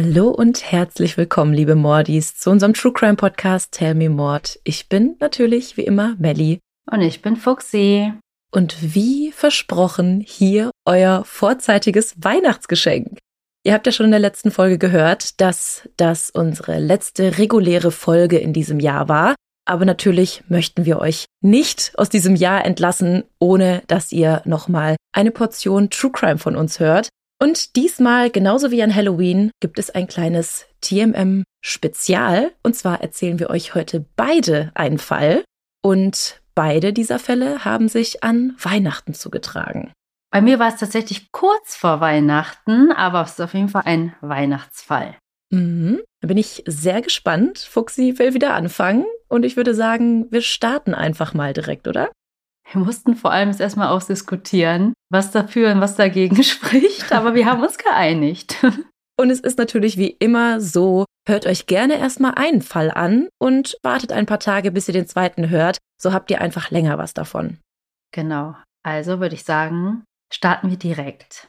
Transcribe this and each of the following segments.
Hallo und herzlich willkommen, liebe Mordis, zu unserem True Crime Podcast Tell Me Mord. Ich bin natürlich wie immer Melly. Und ich bin Fuxi. Und wie versprochen, hier euer vorzeitiges Weihnachtsgeschenk. Ihr habt ja schon in der letzten Folge gehört, dass das unsere letzte reguläre Folge in diesem Jahr war. Aber natürlich möchten wir euch nicht aus diesem Jahr entlassen, ohne dass ihr nochmal eine Portion True Crime von uns hört. Und diesmal, genauso wie an Halloween, gibt es ein kleines TMM-Spezial. Und zwar erzählen wir euch heute beide einen Fall. Und beide dieser Fälle haben sich an Weihnachten zugetragen. Bei mir war es tatsächlich kurz vor Weihnachten, aber es ist auf jeden Fall ein Weihnachtsfall. Mhm. Da bin ich sehr gespannt. Fuxi will wieder anfangen. Und ich würde sagen, wir starten einfach mal direkt, oder? Wir mussten vor allem erstmal ausdiskutieren, was dafür und was dagegen spricht, aber wir haben uns geeinigt. Und es ist natürlich wie immer so, hört euch gerne erstmal einen Fall an und wartet ein paar Tage, bis ihr den zweiten hört. So habt ihr einfach länger was davon. Genau. Also würde ich sagen, starten wir direkt.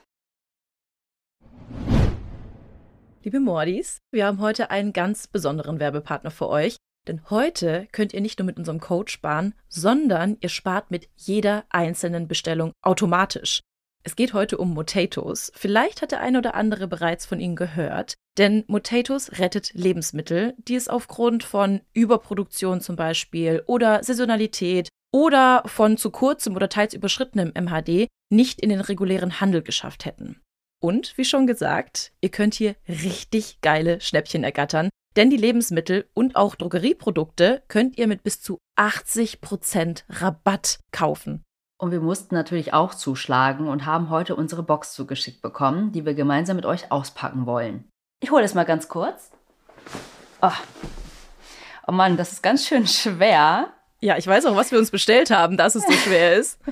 Liebe Mordis, wir haben heute einen ganz besonderen Werbepartner für euch. Denn heute könnt ihr nicht nur mit unserem Code sparen, sondern ihr spart mit jeder einzelnen Bestellung automatisch. Es geht heute um Motatos. Vielleicht hat der eine oder andere bereits von ihnen gehört, denn Motatos rettet Lebensmittel, die es aufgrund von Überproduktion zum Beispiel oder Saisonalität oder von zu kurzem oder teils überschrittenem MHD nicht in den regulären Handel geschafft hätten. Und wie schon gesagt, ihr könnt hier richtig geile Schnäppchen ergattern, denn die Lebensmittel und auch Drogerieprodukte könnt ihr mit bis zu 80% Rabatt kaufen. Und wir mussten natürlich auch zuschlagen und haben heute unsere Box zugeschickt bekommen, die wir gemeinsam mit euch auspacken wollen. Ich hole es mal ganz kurz. Oh. oh Mann, das ist ganz schön schwer. Ja, ich weiß auch, was wir uns bestellt haben, dass es so schwer ist.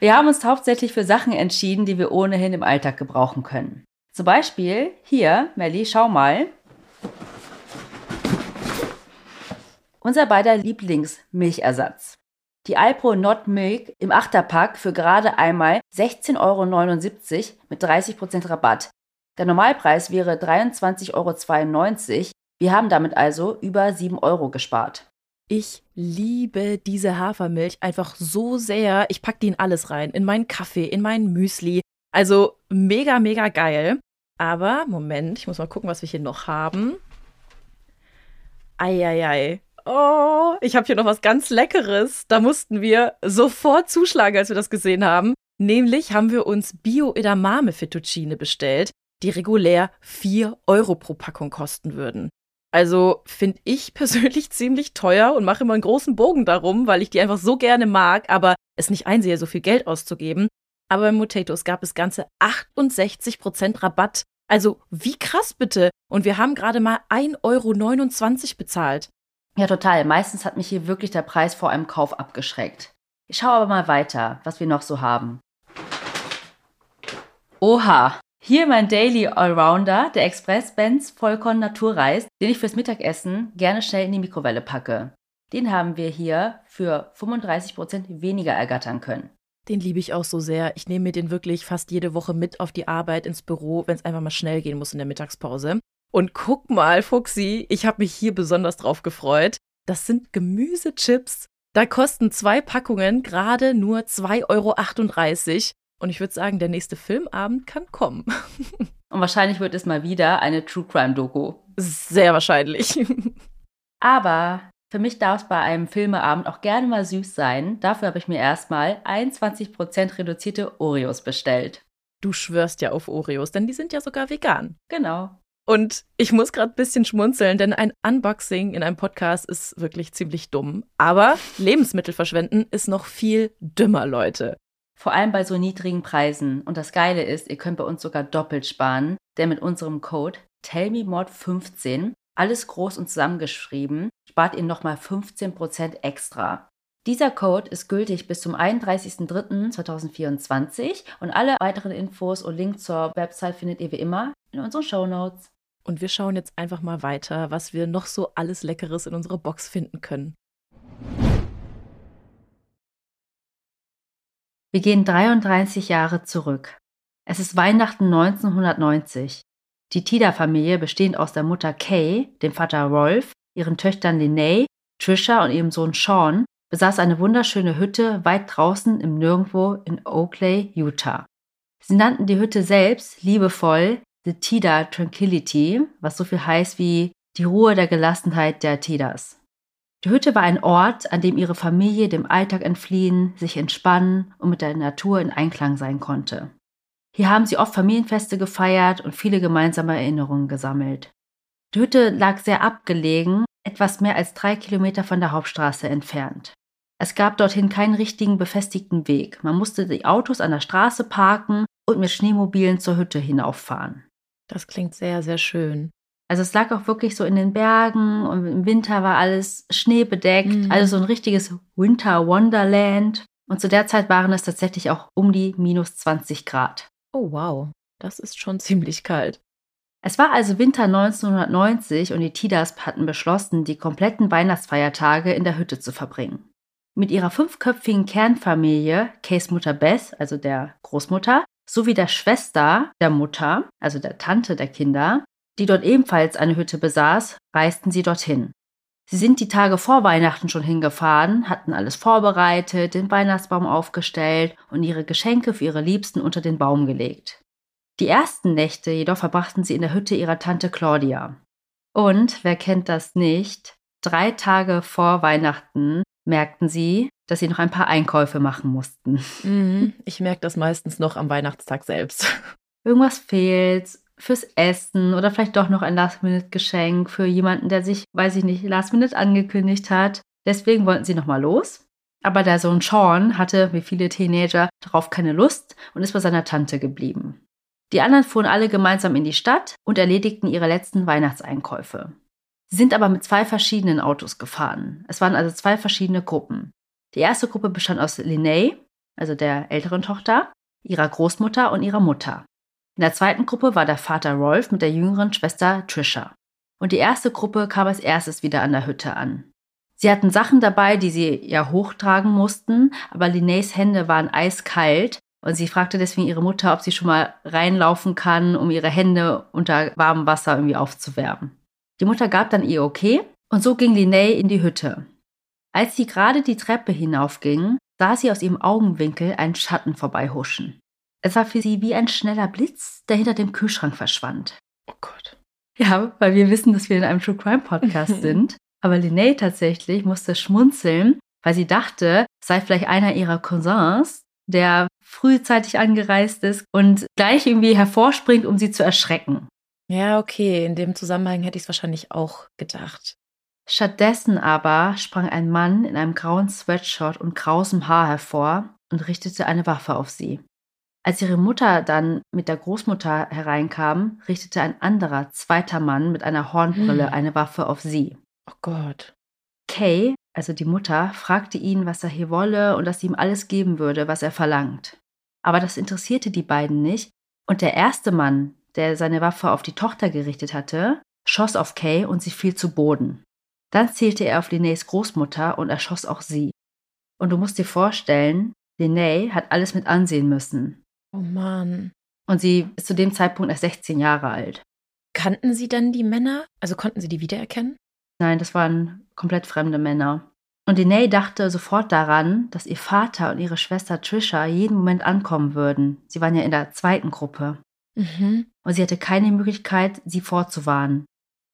Wir haben uns hauptsächlich für Sachen entschieden, die wir ohnehin im Alltag gebrauchen können. Zum Beispiel hier, Melli, schau mal. Unser beider Lieblingsmilchersatz. Die Alpro Not Milk im Achterpack für gerade einmal 16,79 Euro mit 30% Rabatt. Der Normalpreis wäre 23,92 Euro. Wir haben damit also über 7 Euro gespart. Ich liebe diese Hafermilch einfach so sehr. Ich packe die in alles rein. In meinen Kaffee, in meinen Müsli. Also mega, mega geil. Aber, Moment, ich muss mal gucken, was wir hier noch haben. Eieiei. Oh, ich habe hier noch was ganz Leckeres. Da mussten wir sofort zuschlagen, als wir das gesehen haben. Nämlich haben wir uns Bio-Edamame Fettuccine bestellt, die regulär 4 Euro pro Packung kosten würden. Also finde ich persönlich ziemlich teuer und mache immer einen großen Bogen darum, weil ich die einfach so gerne mag, aber es nicht einsehe, so viel Geld auszugeben. Aber bei Motatos gab es ganze 68% Rabatt. Also wie krass bitte. Und wir haben gerade mal 1,29 Euro bezahlt. Ja, total. Meistens hat mich hier wirklich der Preis vor einem Kauf abgeschreckt. Ich schaue aber mal weiter, was wir noch so haben. Oha, hier mein Daily Allrounder, der Express Benz Vollkorn Naturreis, den ich fürs Mittagessen gerne schnell in die Mikrowelle packe. Den haben wir hier für 35% weniger ergattern können. Den liebe ich auch so sehr. Ich nehme mir den wirklich fast jede Woche mit auf die Arbeit ins Büro, wenn es einfach mal schnell gehen muss in der Mittagspause. Und guck mal, Fuxi, ich habe mich hier besonders drauf gefreut. Das sind Gemüsechips. Da kosten zwei Packungen gerade nur 2,38 Euro. Und ich würde sagen, der nächste Filmabend kann kommen. Und wahrscheinlich wird es mal wieder eine True Crime Doku. Sehr wahrscheinlich. Aber für mich darf es bei einem Filmeabend auch gerne mal süß sein. Dafür habe ich mir erstmal 21% reduzierte Oreos bestellt. Du schwörst ja auf Oreos, denn die sind ja sogar vegan. Genau. Und ich muss gerade ein bisschen schmunzeln, denn ein Unboxing in einem Podcast ist wirklich ziemlich dumm. Aber Lebensmittel verschwenden ist noch viel dümmer, Leute. Vor allem bei so niedrigen Preisen. Und das Geile ist, ihr könnt bei uns sogar doppelt sparen, denn mit unserem Code TellMeMod15 alles groß und zusammengeschrieben, spart ihr nochmal 15% extra. Dieser Code ist gültig bis zum 31.03.2024 und alle weiteren Infos und Links zur Website findet ihr wie immer in unseren Show Notes. Und wir schauen jetzt einfach mal weiter, was wir noch so alles Leckeres in unserer Box finden können. Wir gehen 33 Jahre zurück. Es ist Weihnachten 1990. Die Tida-Familie, bestehend aus der Mutter Kay, dem Vater Rolf, ihren Töchtern Linnea, Trisha und ihrem Sohn Sean, besaß eine wunderschöne Hütte weit draußen im Nirgendwo in Oakley, Utah. Sie nannten die Hütte selbst liebevoll The Tida Tranquility, was so viel heißt wie die Ruhe der Gelassenheit der Tidas. Die Hütte war ein Ort, an dem ihre Familie dem Alltag entfliehen, sich entspannen und mit der Natur in Einklang sein konnte. Hier haben sie oft Familienfeste gefeiert und viele gemeinsame Erinnerungen gesammelt. Die Hütte lag sehr abgelegen, etwas mehr als drei Kilometer von der Hauptstraße entfernt. Es gab dorthin keinen richtigen befestigten Weg. Man musste die Autos an der Straße parken und mit Schneemobilen zur Hütte hinauffahren. Das klingt sehr, sehr schön. Also es lag auch wirklich so in den Bergen und im Winter war alles schneebedeckt, mhm. also so ein richtiges Winter Wonderland. Und zu der Zeit waren es tatsächlich auch um die minus 20 Grad. Oh wow, das ist schon ziemlich kalt. Es war also Winter 1990 und die Tidas hatten beschlossen, die kompletten Weihnachtsfeiertage in der Hütte zu verbringen. Mit ihrer fünfköpfigen Kernfamilie, Kays Mutter Beth, also der Großmutter, sowie der Schwester der Mutter, also der Tante der Kinder, die dort ebenfalls eine Hütte besaß, reisten sie dorthin. Sie sind die Tage vor Weihnachten schon hingefahren, hatten alles vorbereitet, den Weihnachtsbaum aufgestellt und ihre Geschenke für ihre Liebsten unter den Baum gelegt. Die ersten Nächte jedoch verbrachten sie in der Hütte ihrer Tante Claudia. Und, wer kennt das nicht, drei Tage vor Weihnachten merkten sie, dass sie noch ein paar Einkäufe machen mussten. Mhm, ich merke das meistens noch am Weihnachtstag selbst. Irgendwas fehlt, fürs Essen oder vielleicht doch noch ein Last-Minute-Geschenk für jemanden, der sich, weiß ich nicht, Last-Minute angekündigt hat. Deswegen wollten sie nochmal los. Aber der Sohn Sean hatte, wie viele Teenager, darauf keine Lust und ist bei seiner Tante geblieben. Die anderen fuhren alle gemeinsam in die Stadt und erledigten ihre letzten Weihnachtseinkäufe. Sie sind aber mit zwei verschiedenen Autos gefahren. Es waren also zwei verschiedene Gruppen. Die erste Gruppe bestand aus Linnea, also der älteren Tochter, ihrer Großmutter und ihrer Mutter. In der zweiten Gruppe war der Vater Rolf mit der jüngeren Schwester Trisha. Und die erste Gruppe kam als erstes wieder an der Hütte an. Sie hatten Sachen dabei, die sie ja hochtragen mussten, aber Linnaeus Hände waren eiskalt und sie fragte deswegen ihre Mutter, ob sie schon mal reinlaufen kann, um ihre Hände unter warmem Wasser irgendwie aufzuwärmen. Die Mutter gab dann ihr okay und so ging Linnea in die Hütte. Als sie gerade die Treppe hinaufging, sah sie aus ihrem Augenwinkel einen Schatten vorbeihuschen. Es war für sie wie ein schneller Blitz, der hinter dem Kühlschrank verschwand. Oh Gott. Ja, weil wir wissen, dass wir in einem True Crime Podcast sind. Aber Linnea tatsächlich musste schmunzeln, weil sie dachte, es sei vielleicht einer ihrer Cousins, der frühzeitig angereist ist und gleich irgendwie hervorspringt, um sie zu erschrecken. Ja, okay, in dem Zusammenhang hätte ich es wahrscheinlich auch gedacht. Stattdessen aber sprang ein Mann in einem grauen Sweatshirt und krausem Haar hervor und richtete eine Waffe auf sie. Als ihre Mutter dann mit der Großmutter hereinkam, richtete ein anderer, zweiter Mann mit einer Hornbrille hm. eine Waffe auf sie. Oh Gott. Kay, also die Mutter, fragte ihn, was er hier wolle und dass sie ihm alles geben würde, was er verlangt. Aber das interessierte die beiden nicht, und der erste Mann, der seine Waffe auf die Tochter gerichtet hatte, schoss auf Kay und sie fiel zu Boden. Dann zielte er auf Linnaeus Großmutter und erschoss auch sie. Und du musst dir vorstellen, Linnea hat alles mit ansehen müssen. Oh Mann. Und sie ist zu dem Zeitpunkt erst 16 Jahre alt. Kannten Sie dann die Männer? Also konnten Sie die wiedererkennen? Nein, das waren komplett fremde Männer. Und Danae dachte sofort daran, dass ihr Vater und ihre Schwester Trisha jeden Moment ankommen würden. Sie waren ja in der zweiten Gruppe. Mhm. Und sie hatte keine Möglichkeit, sie vorzuwarnen.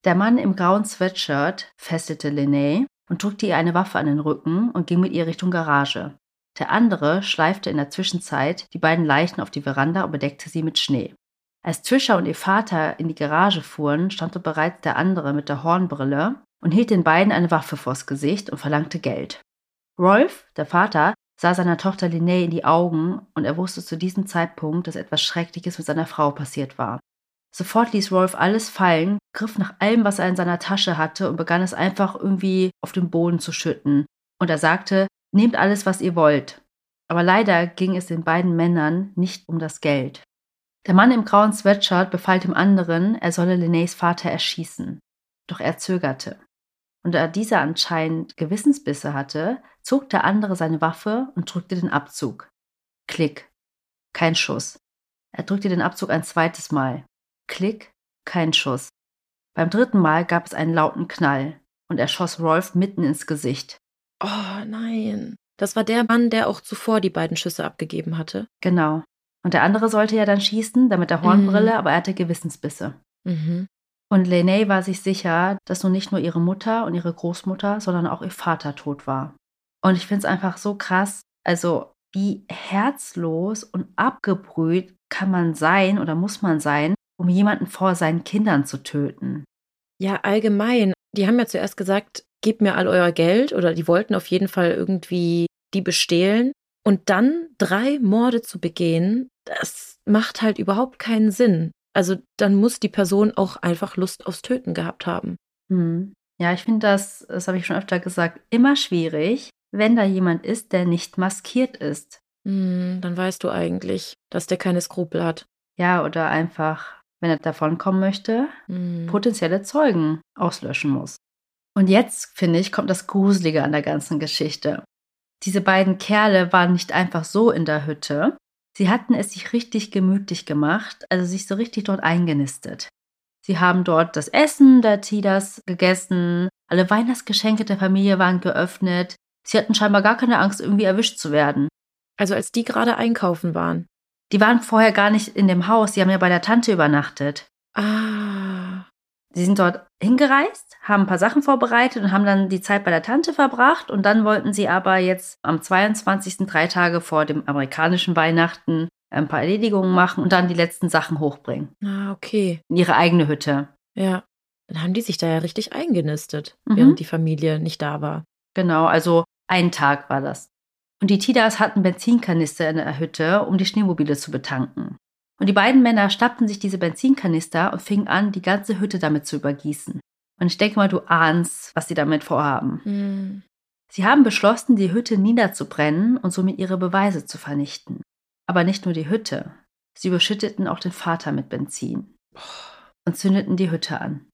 Der Mann im grauen Sweatshirt festete Linnea und drückte ihr eine Waffe an den Rücken und ging mit ihr Richtung Garage. Der andere schleifte in der Zwischenzeit die beiden Leichen auf die Veranda und bedeckte sie mit Schnee. Als Trisha und ihr Vater in die Garage fuhren, stand dort bereits der andere mit der Hornbrille und hielt den beiden eine Waffe vors Gesicht und verlangte Geld. Rolf, der Vater, sah seiner Tochter Linnea in die Augen und er wusste zu diesem Zeitpunkt, dass etwas Schreckliches mit seiner Frau passiert war. Sofort ließ Rolf alles fallen, griff nach allem, was er in seiner Tasche hatte und begann es einfach irgendwie auf den Boden zu schütten. Und er sagte, Nehmt alles, was ihr wollt. Aber leider ging es den beiden Männern nicht um das Geld. Der Mann im grauen Sweatshirt befahl dem anderen, er solle Linnaeus Vater erschießen. Doch er zögerte. Und da dieser anscheinend Gewissensbisse hatte, zog der andere seine Waffe und drückte den Abzug. Klick. Kein Schuss. Er drückte den Abzug ein zweites Mal. Klick, kein Schuss. Beim dritten Mal gab es einen lauten Knall und er schoss Rolf mitten ins Gesicht. Oh nein. Das war der Mann, der auch zuvor die beiden Schüsse abgegeben hatte. Genau. Und der andere sollte ja dann schießen, damit der Hornbrille, Mhm. aber er hatte Gewissensbisse. Mhm. Und Lene war sich sicher, dass nun nicht nur ihre Mutter und ihre Großmutter, sondern auch ihr Vater tot war. Und ich finde es einfach so krass, also wie herzlos und abgebrüht kann man sein oder muss man sein, um jemanden vor seinen Kindern zu töten. Ja, allgemein. Die haben ja zuerst gesagt, gebt mir all euer Geld oder die wollten auf jeden Fall irgendwie die bestehlen. Und dann drei Morde zu begehen, das macht halt überhaupt keinen Sinn. Also dann muss die Person auch einfach Lust aufs Töten gehabt haben. Hm. Ja, ich finde das, das habe ich schon öfter gesagt, immer schwierig, wenn da jemand ist, der nicht maskiert ist. Hm, dann weißt du eigentlich, dass der keine Skrupel hat. Ja, oder einfach, wenn er davonkommen möchte, Hm. potenzielle Zeugen auslöschen muss. Und jetzt, finde ich, kommt das Gruselige an der ganzen Geschichte. Diese beiden Kerle waren nicht einfach so in der Hütte. Sie hatten es sich richtig gemütlich gemacht, also sich so richtig dort eingenistet. Sie haben dort das Essen der Tidas gegessen, alle Weihnachtsgeschenke der Familie waren geöffnet. Sie hatten scheinbar gar keine Angst, irgendwie erwischt zu werden. Also als die gerade einkaufen waren. Die waren vorher gar nicht in dem Haus, die haben ja bei der Tante übernachtet. Ah. Sie sind dort hingereist, haben ein paar Sachen vorbereitet und haben dann die Zeit bei der Tante verbracht. Und dann wollten sie aber jetzt am 22. drei Tage vor dem amerikanischen Weihnachten ein paar Erledigungen machen und dann die letzten Sachen hochbringen. Ah, okay. In ihre eigene Hütte. Ja. Dann haben die sich da ja richtig eingenistet, Mhm. während die Familie nicht da war. Genau, also ein Tag war das. Und die Tidas hatten Benzinkanister in der Hütte, um die Schneemobile zu betanken. Und die beiden Männer schnappten sich diese Benzinkanister und fingen an, die ganze Hütte damit zu übergießen. Und ich denke mal, du ahnst, was sie damit vorhaben. Hm. Sie haben beschlossen, die Hütte niederzubrennen und somit ihre Beweise zu vernichten. Aber nicht nur die Hütte. Sie überschütteten auch den Vater mit Benzin und zündeten die Hütte an.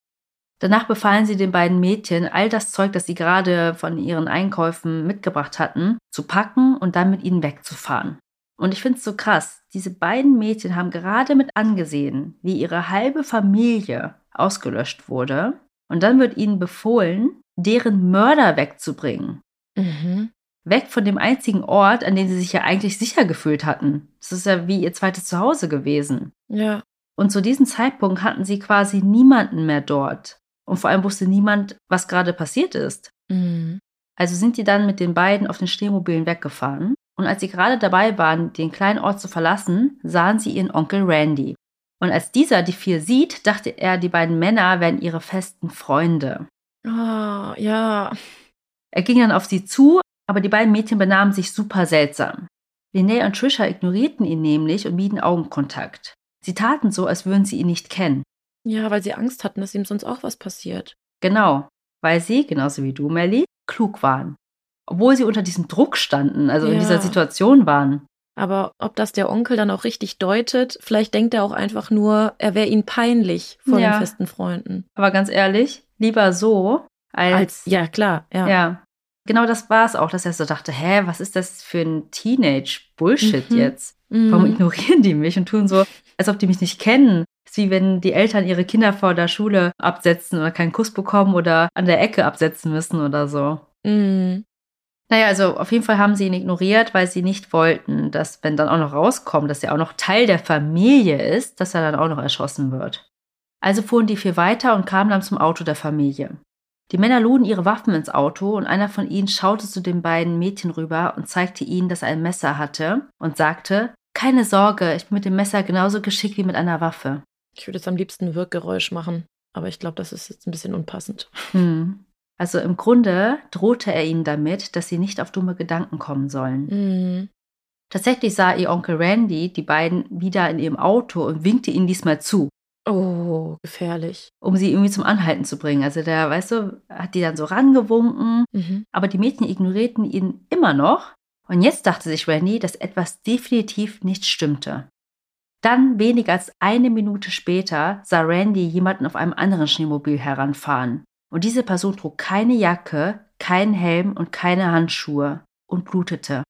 Danach befahlen sie den beiden Mädchen, all das Zeug, das sie gerade von ihren Einkäufen mitgebracht hatten, zu packen und dann mit ihnen wegzufahren. Und ich finde es so krass, diese beiden Mädchen haben gerade mit angesehen, wie ihre halbe Familie ausgelöscht wurde. Und dann wird ihnen befohlen, deren Mörder wegzubringen. Mhm. Weg von dem einzigen Ort, an dem sie sich ja eigentlich sicher gefühlt hatten. Das ist ja wie ihr zweites Zuhause gewesen. Ja. Und zu diesem Zeitpunkt hatten sie quasi niemanden mehr dort. Und vor allem wusste niemand, was gerade passiert ist. Mhm. Also sind die dann mit den beiden auf den Schneemobilen weggefahren. Und als sie gerade dabei waren, den kleinen Ort zu verlassen, sahen sie ihren Onkel Randy. Und als dieser die vier sieht, dachte er, die beiden Männer wären ihre festen Freunde. Ah, ja. Er ging dann auf sie zu, aber die beiden Mädchen benahmen sich super seltsam. Linnea und Trisha ignorierten ihn nämlich und mieden Augenkontakt. Sie taten so, als würden sie ihn nicht kennen. Ja, weil sie Angst hatten, dass ihm sonst auch was passiert. Genau, weil sie, genauso wie du, Melly, klug waren. Obwohl sie unter diesem Druck standen, also in Ja. dieser Situation waren. Aber ob das der Onkel dann auch richtig deutet, vielleicht denkt er auch einfach nur, er wäre ihnen peinlich vor Ja. den festen Freunden. Aber ganz ehrlich, lieber so, als. Als, ja, klar, ja. ja. Genau das war es auch, dass er so dachte: Hä, was ist das für ein Teenage-Bullshit Mhm. jetzt? Mhm. Warum ignorieren die mich und tun so, als ob die mich nicht kennen? ist wie wenn die Eltern ihre Kinder vor der Schule absetzen oder keinen Kuss bekommen oder an der Ecke absetzen müssen oder so. Mhm. Naja, also auf jeden Fall haben sie ihn ignoriert, weil sie nicht wollten, dass, wenn dann auch noch rauskommt, dass er auch noch Teil der Familie ist, dass er dann auch noch erschossen wird. Also fuhren die vier weiter und kamen dann zum Auto der Familie. Die Männer luden ihre Waffen ins Auto und einer von ihnen schaute zu den beiden Mädchen rüber und zeigte ihnen, dass er ein Messer hatte und sagte, keine Sorge, ich bin mit dem Messer genauso geschickt wie mit einer Waffe. Ich würde jetzt am liebsten ein Wirkgeräusch machen, aber ich glaube, das ist jetzt ein bisschen unpassend. Hm. Also im Grunde drohte er ihnen damit, dass sie nicht auf dumme Gedanken kommen sollen. Mhm. Tatsächlich sah ihr Onkel Randy die beiden wieder in ihrem Auto und winkte ihnen diesmal zu, Oh, gefährlich. um sie irgendwie zum Anhalten zu bringen. Also der, weißt du, hat die dann so rangewunken, Mhm. aber die Mädchen ignorierten ihn immer noch. Und jetzt dachte sich Randy, dass etwas definitiv nicht stimmte. Dann, weniger als eine Minute später, sah Randy jemanden auf einem anderen Schneemobil heranfahren. Und diese Person trug keine Jacke, keinen Helm und keine Handschuhe und blutete.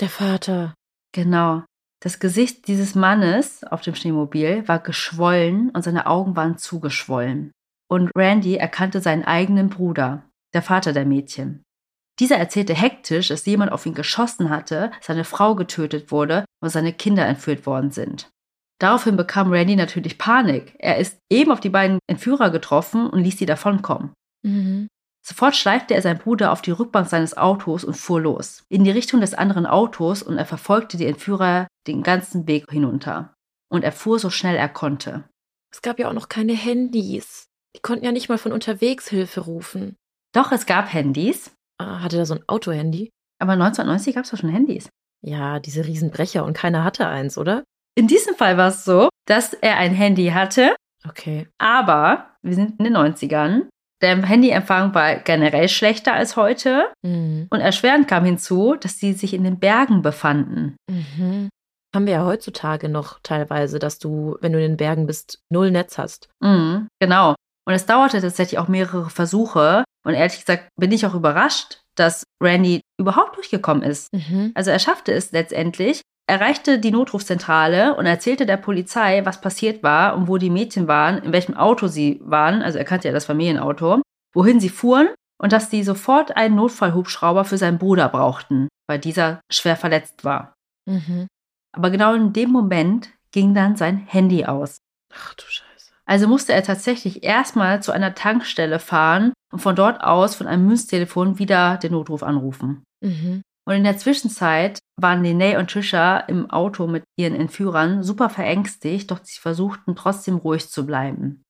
Der Vater. Genau. Das Gesicht dieses Mannes auf dem Schneemobil war geschwollen und seine Augen waren zugeschwollen. Und Randy erkannte seinen eigenen Bruder, der Vater der Mädchen. Dieser erzählte hektisch, dass jemand auf ihn geschossen hatte, seine Frau getötet wurde und seine Kinder entführt worden sind. Daraufhin bekam Randy natürlich Panik. Er ist eben auf die beiden Entführer getroffen und ließ sie davonkommen. Mhm. Sofort schleifte er seinen Bruder auf die Rückbank seines Autos und fuhr los, in die Richtung des anderen Autos und er verfolgte die Entführer den ganzen Weg hinunter. Und er fuhr so schnell er konnte. Es gab ja auch noch keine Handys. Die konnten ja nicht mal von unterwegs Hilfe rufen. Doch, es gab Handys. Ah, hatte da so ein Autohandy? Aber 1990 gab es doch schon Handys. Ja, diese Riesenbrecher und keiner hatte eins, oder? In diesem Fall war es so, dass er ein Handy hatte. Okay. Aber wir sind in den 90ern. Der Handyempfang war generell schlechter als heute. Mhm. Und erschwerend kam hinzu, dass sie sich in den Bergen befanden. Mhm. Haben wir ja heutzutage noch teilweise, dass du, wenn du in den Bergen bist, null Netz hast. Mhm, genau. Und es dauerte tatsächlich auch mehrere Versuche. Und ehrlich gesagt bin ich auch überrascht, dass Randy überhaupt durchgekommen ist. Mhm. Also er schaffte es letztendlich, erreichte die Notrufzentrale und erzählte der Polizei, was passiert war und wo die Mädchen waren, in welchem Auto sie waren, also er kannte ja das Familienauto, wohin sie fuhren und dass sie sofort einen Notfallhubschrauber für seinen Bruder brauchten, weil dieser schwer verletzt war. Mhm. Aber genau in dem Moment ging dann sein Handy aus. Ach du Scheiße. Also musste er tatsächlich erstmal zu einer Tankstelle fahren und von dort aus von einem Münztelefon wieder den Notruf anrufen. Mhm. Und in der Zwischenzeit waren Lene und Trisha im Auto mit ihren Entführern super verängstigt, doch sie versuchten trotzdem ruhig zu bleiben.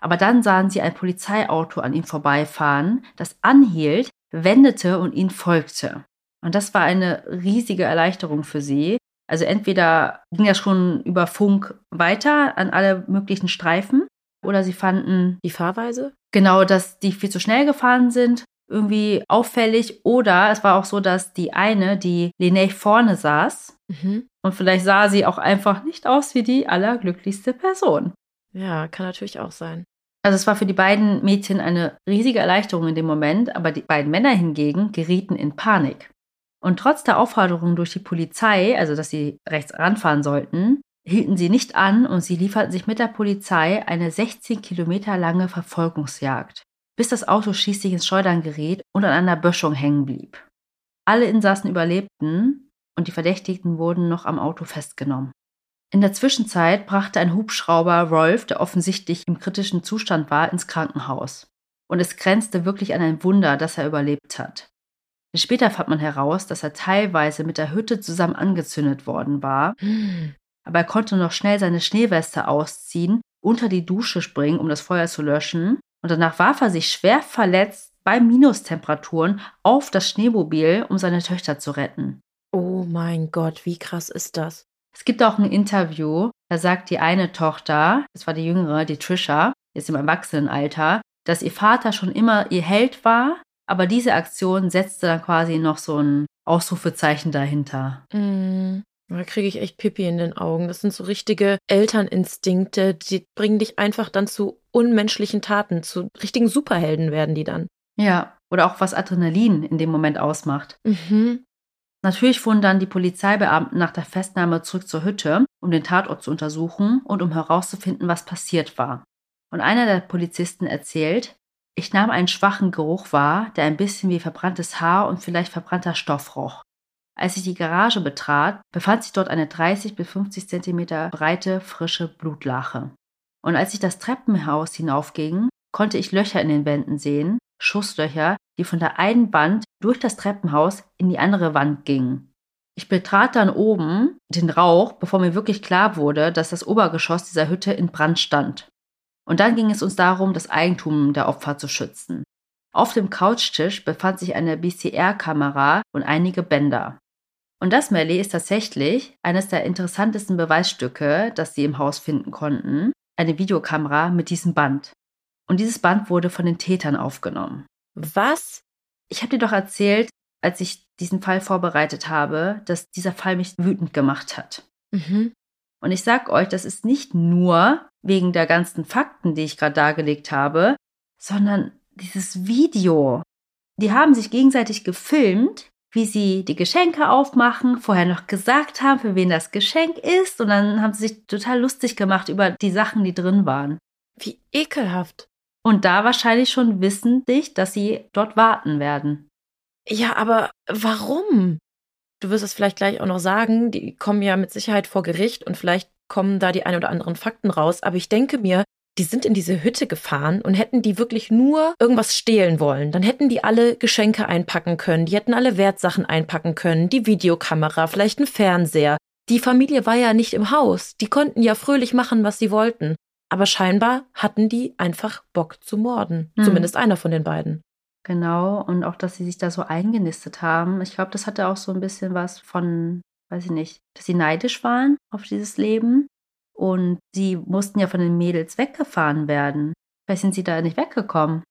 Aber dann sahen sie ein Polizeiauto an ihm vorbeifahren, das anhielt, wendete und ihnen folgte. Und das war eine riesige Erleichterung für sie. Also entweder ging das schon über Funk weiter an alle möglichen Streifen oder sie fanden die Fahrweise. Genau, dass die viel zu schnell gefahren sind irgendwie auffällig. Oder es war auch so, dass die eine, die Lene vorne saß, mhm. und vielleicht sah sie auch einfach nicht aus wie die allerglücklichste Person. Ja, kann natürlich auch sein. Also es war für die beiden Mädchen eine riesige Erleichterung in dem Moment, aber die beiden Männer hingegen gerieten in Panik. Und trotz der Aufforderung durch die Polizei, also dass sie rechts ranfahren sollten, hielten sie nicht an und sie lieferten sich mit der Polizei eine 16 Kilometer lange Verfolgungsjagd bis das Auto schließlich ins Schleudern geriet und an einer Böschung hängen blieb. Alle Insassen überlebten und die Verdächtigten wurden noch am Auto festgenommen. In der Zwischenzeit brachte ein Hubschrauber Rolf, der offensichtlich im kritischen Zustand war, ins Krankenhaus. Und es grenzte wirklich an ein Wunder, dass er überlebt hat. Später fand man heraus, dass er teilweise mit der Hütte zusammen angezündet worden war. Aber er konnte noch schnell seine Schneeweste ausziehen, unter die Dusche springen, um das Feuer zu löschen und danach warf er sich schwer verletzt bei Minustemperaturen auf das Schneemobil, um seine Töchter zu retten. Oh mein Gott, wie krass ist das? Es gibt auch ein Interview, da sagt die eine Tochter, das war die jüngere, die Trisha, jetzt im Erwachsenenalter, dass ihr Vater schon immer ihr Held war, aber diese Aktion setzte dann quasi noch so ein Ausrufezeichen dahinter. Mm. Da kriege ich echt Pipi in den Augen. Das sind so richtige Elterninstinkte, die bringen dich einfach dann zu unmenschlichen Taten, zu richtigen Superhelden werden die dann. Ja, oder auch was Adrenalin in dem Moment ausmacht. Mhm. Natürlich fuhren dann die Polizeibeamten nach der Festnahme zurück zur Hütte, um den Tatort zu untersuchen und um herauszufinden, was passiert war. Und einer der Polizisten erzählt, ich nahm einen schwachen Geruch wahr, der ein bisschen wie verbranntes Haar und vielleicht verbrannter Stoff roch. Als ich die Garage betrat, befand sich dort eine 30 bis 50 Zentimeter breite, frische Blutlache. Und als ich das Treppenhaus hinaufging, konnte ich Löcher in den Wänden sehen, Schusslöcher, die von der einen Wand durch das Treppenhaus in die andere Wand gingen. Ich betrat dann oben den Rauch, bevor mir wirklich klar wurde, dass das Obergeschoss dieser Hütte in Brand stand. Und dann ging es uns darum, das Eigentum der Opfer zu schützen. Auf dem Couchtisch befand sich eine BCR-Kamera und einige Bänder. Und das, Melly, ist tatsächlich eines der interessantesten Beweisstücke, das sie im Haus finden konnten. Eine Videokamera mit diesem Band. Und dieses Band wurde von den Tätern aufgenommen. Was? Ich habe dir doch erzählt, als ich diesen Fall vorbereitet habe, dass dieser Fall mich wütend gemacht hat. Mhm. Und ich sag euch, das ist nicht nur wegen der ganzen Fakten, die ich gerade dargelegt habe, sondern dieses Video. Die haben sich gegenseitig gefilmt, wie sie die Geschenke aufmachen, vorher noch gesagt haben, für wen das Geschenk ist. Und dann haben sie sich total lustig gemacht über die Sachen, die drin waren. Wie ekelhaft. Und da wahrscheinlich schon wissentlich, dass sie dort warten werden. Ja, aber warum? Du wirst es vielleicht gleich auch noch sagen, die kommen ja mit Sicherheit vor Gericht und vielleicht kommen da die ein oder anderen Fakten raus. Aber ich denke mir, die sind in diese Hütte gefahren und hätten die wirklich nur irgendwas stehlen wollen, dann hätten die alle Geschenke einpacken können, die hätten alle Wertsachen einpacken können, die Videokamera, vielleicht ein Fernseher. Die Familie war ja nicht im Haus, die konnten ja fröhlich machen, was sie wollten. Aber scheinbar hatten die einfach Bock zu morden. Hm. Zumindest einer von den beiden. Genau, und auch, dass sie sich da so eingenistet haben. Ich glaube, das hatte auch so ein bisschen was von, weiß ich nicht, dass sie neidisch waren auf dieses Leben und sie mussten ja von den Mädels weggefahren werden. Vielleicht sind sie da nicht weggekommen.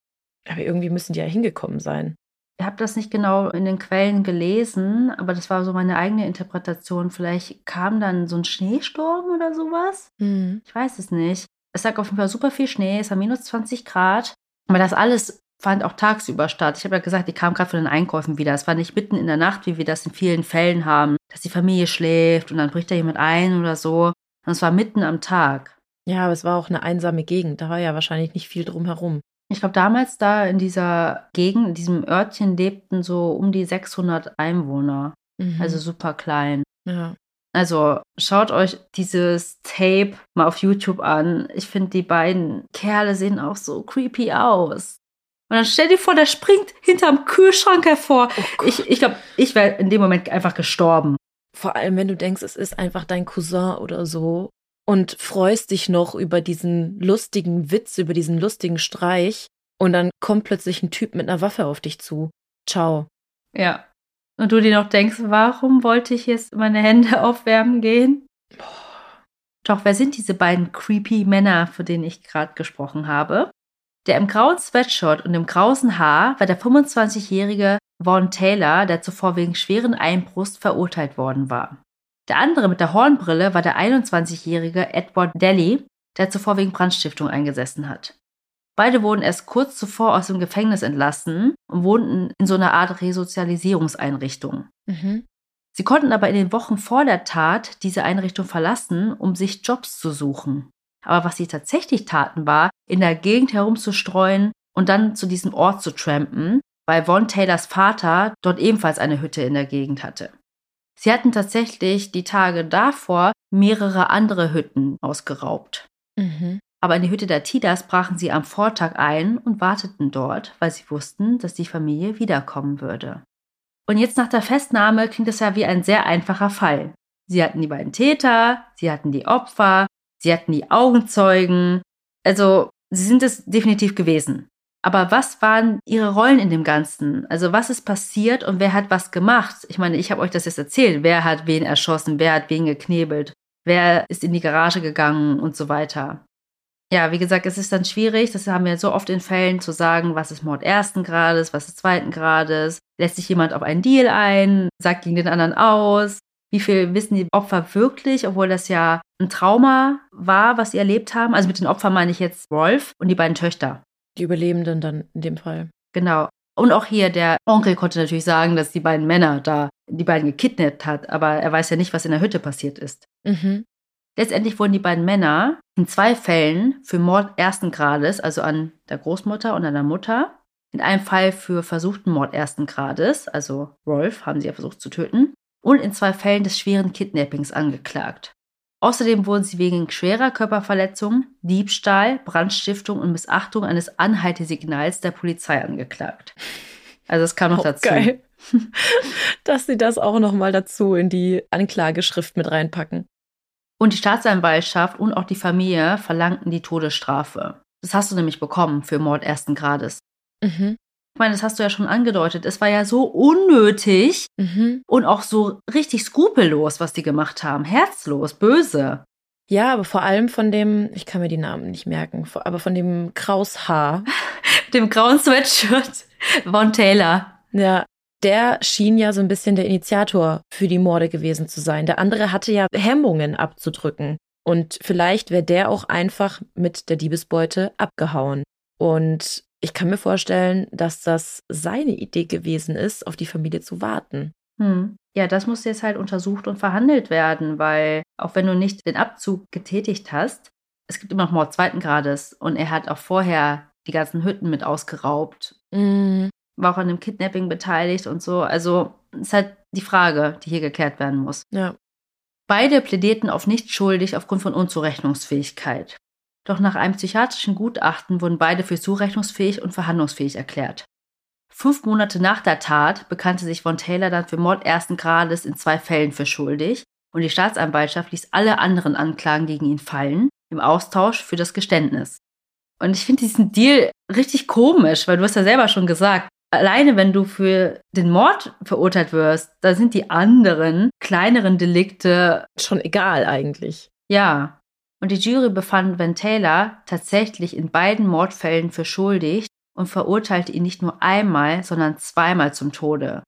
Aber irgendwie müssen die ja hingekommen sein. Ich habe das nicht genau in den Quellen gelesen, aber das war so meine eigene Interpretation. Vielleicht kam dann so ein Schneesturm oder sowas. Mhm. Ich weiß es nicht. Es lag auf jeden Fall super viel Schnee, es war minus 20 Grad. Aber das alles fand auch tagsüber statt. Ich habe ja gesagt, die kam gerade von den Einkäufen wieder. Es war nicht mitten in der Nacht, wie wir das in vielen Fällen haben, dass die Familie schläft und dann bricht da jemand ein oder so. Und es war mitten am Tag. Ja, aber es war auch eine einsame Gegend. Da war ja wahrscheinlich nicht viel drumherum. Ich glaube, damals da in dieser Gegend, in diesem Örtchen, lebten so um die 600 Einwohner. Mhm. Also super klein. Ja. Also schaut euch dieses Tape mal auf YouTube an. Ich finde, die beiden Kerle sehen auch so creepy aus. Und dann stell dir vor, der springt hinterm Kühlschrank hervor. Oh ich ich glaube, ich wäre in dem Moment einfach gestorben. Vor allem, wenn du denkst, es ist einfach dein Cousin oder so und freust dich noch über diesen lustigen Witz, über diesen lustigen Streich und dann kommt plötzlich ein Typ mit einer Waffe auf dich zu. Ciao. Ja. Und du dir noch denkst, warum wollte ich jetzt meine Hände aufwärmen gehen? Doch, wer sind diese beiden creepy Männer, von denen ich gerade gesprochen habe? Der im grauen Sweatshirt und im krausen Haar war der 25-jährige Vaughn Taylor, der zuvor wegen schweren Einbrust verurteilt worden war. Der andere mit der Hornbrille war der 21-jährige Edward Daly, der zuvor wegen Brandstiftung eingesessen hat. Beide wurden erst kurz zuvor aus dem Gefängnis entlassen und wohnten in so einer Art Resozialisierungseinrichtung. Mhm. Sie konnten aber in den Wochen vor der Tat diese Einrichtung verlassen, um sich Jobs zu suchen. Aber was sie tatsächlich taten, war, in der Gegend herumzustreuen und dann zu diesem Ort zu trampen, weil Von Taylors Vater dort ebenfalls eine Hütte in der Gegend hatte. Sie hatten tatsächlich die Tage davor mehrere andere Hütten ausgeraubt. Mhm. Aber in die Hütte der Tidas brachen sie am Vortag ein und warteten dort, weil sie wussten, dass die Familie wiederkommen würde. Und jetzt nach der Festnahme klingt es ja wie ein sehr einfacher Fall. Sie hatten die beiden Täter, sie hatten die Opfer, sie hatten die Augenzeugen. Also, sie sind es definitiv gewesen. Aber was waren ihre Rollen in dem Ganzen? Also was ist passiert und wer hat was gemacht? Ich meine, ich habe euch das jetzt erzählt. Wer hat wen erschossen? Wer hat wen geknebelt? Wer ist in die Garage gegangen und so weiter? Ja, wie gesagt, es ist dann schwierig, das haben wir so oft in Fällen zu sagen, was ist Mord ersten Grades, was ist zweiten Grades, lässt sich jemand auf einen Deal ein, sagt gegen den anderen aus, wie viel wissen die Opfer wirklich, obwohl das ja ein Trauma war, was sie erlebt haben. Also mit den Opfern meine ich jetzt Rolf und die beiden Töchter. Die Überlebenden dann in dem Fall. Genau. Und auch hier, der Onkel konnte natürlich sagen, dass die beiden Männer da die beiden gekidnappt hat, aber er weiß ja nicht, was in der Hütte passiert ist. Mhm. Letztendlich wurden die beiden Männer in zwei Fällen für Mord ersten Grades, also an der Großmutter und an der Mutter, in einem Fall für versuchten Mord ersten Grades, also Rolf haben sie ja versucht zu töten, und in zwei Fällen des schweren Kidnappings angeklagt. Außerdem wurden sie wegen schwerer Körperverletzung, Diebstahl, Brandstiftung und Missachtung eines Anhaltesignals der Polizei angeklagt. Also es kam noch oh, dazu. Geil. Dass sie das auch noch mal dazu in die Anklageschrift mit reinpacken. Und die Staatsanwaltschaft und auch die Familie verlangten die Todesstrafe. Das hast du nämlich bekommen für Mord ersten Grades. Mhm. Ich meine, das hast du ja schon angedeutet. Es war ja so unnötig mhm. und auch so richtig skrupellos, was die gemacht haben. Herzlos, böse. Ja, aber vor allem von dem, ich kann mir die Namen nicht merken, aber von dem Kraushaar. dem grauen Sweatshirt. Von Taylor. Ja, der schien ja so ein bisschen der Initiator für die Morde gewesen zu sein. Der andere hatte ja Hemmungen abzudrücken. Und vielleicht wäre der auch einfach mit der Diebesbeute abgehauen. Und Ich kann mir vorstellen, dass das seine Idee gewesen ist, auf die Familie zu warten. Hm. Ja, das muss jetzt halt untersucht und verhandelt werden, weil auch wenn du nicht den Abzug getätigt hast, es gibt immer noch Mord zweiten Grades und er hat auch vorher die ganzen Hütten mit ausgeraubt. Mm. War auch an dem Kidnapping beteiligt und so. Also ist halt die Frage, die hier geklärt werden muss. Ja. Beide plädierten auf nicht schuldig aufgrund von Unzurechnungsfähigkeit. Doch nach einem psychiatrischen Gutachten wurden beide für zurechnungsfähig und verhandlungsfähig erklärt. Fünf Monate nach der Tat bekannte sich Von Taylor dann für Mord ersten Grades in zwei Fällen für schuldig und die Staatsanwaltschaft ließ alle anderen Anklagen gegen ihn fallen, im Austausch für das Geständnis. Und ich finde diesen Deal richtig komisch, weil du hast ja selber schon gesagt, alleine wenn du für den Mord verurteilt wirst, da sind die anderen kleineren Delikte schon egal eigentlich. Ja. Und die Jury befand Van Taylor tatsächlich in beiden Mordfällen für schuldig und verurteilte ihn nicht nur einmal, sondern zweimal zum Tode.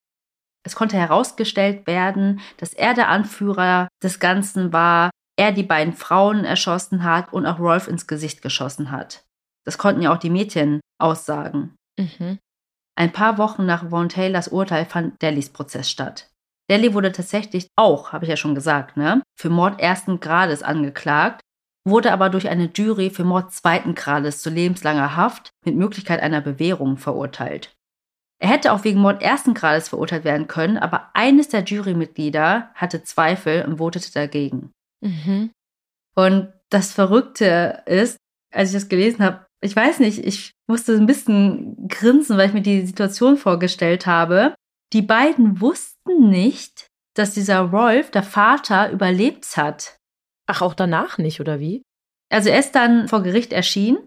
Es konnte herausgestellt werden, dass er der Anführer des Ganzen war, er die beiden Frauen erschossen hat und auch Rolf ins Gesicht geschossen hat. Das konnten ja auch die Mädchen aussagen. Mhm. Ein paar Wochen nach Von Taylors Urteil fand Dellys Prozess statt. Delly wurde tatsächlich auch, habe ich ja schon gesagt, ne, für Mord ersten Grades angeklagt, wurde aber durch eine Jury für Mord zweiten Grades zu lebenslanger Haft mit Möglichkeit einer Bewährung verurteilt. Er hätte auch wegen Mord ersten Grades verurteilt werden können, aber eines der Jurymitglieder hatte Zweifel und votete dagegen. Mhm. Und das Verrückte ist, als ich das gelesen habe, ich weiß nicht, ich musste ein bisschen grinsen, weil ich mir die Situation vorgestellt habe. Die beiden wussten nicht, dass dieser Rolf, der Vater, überlebt hat. Ach, auch danach nicht, oder wie? Also er ist dann vor Gericht erschienen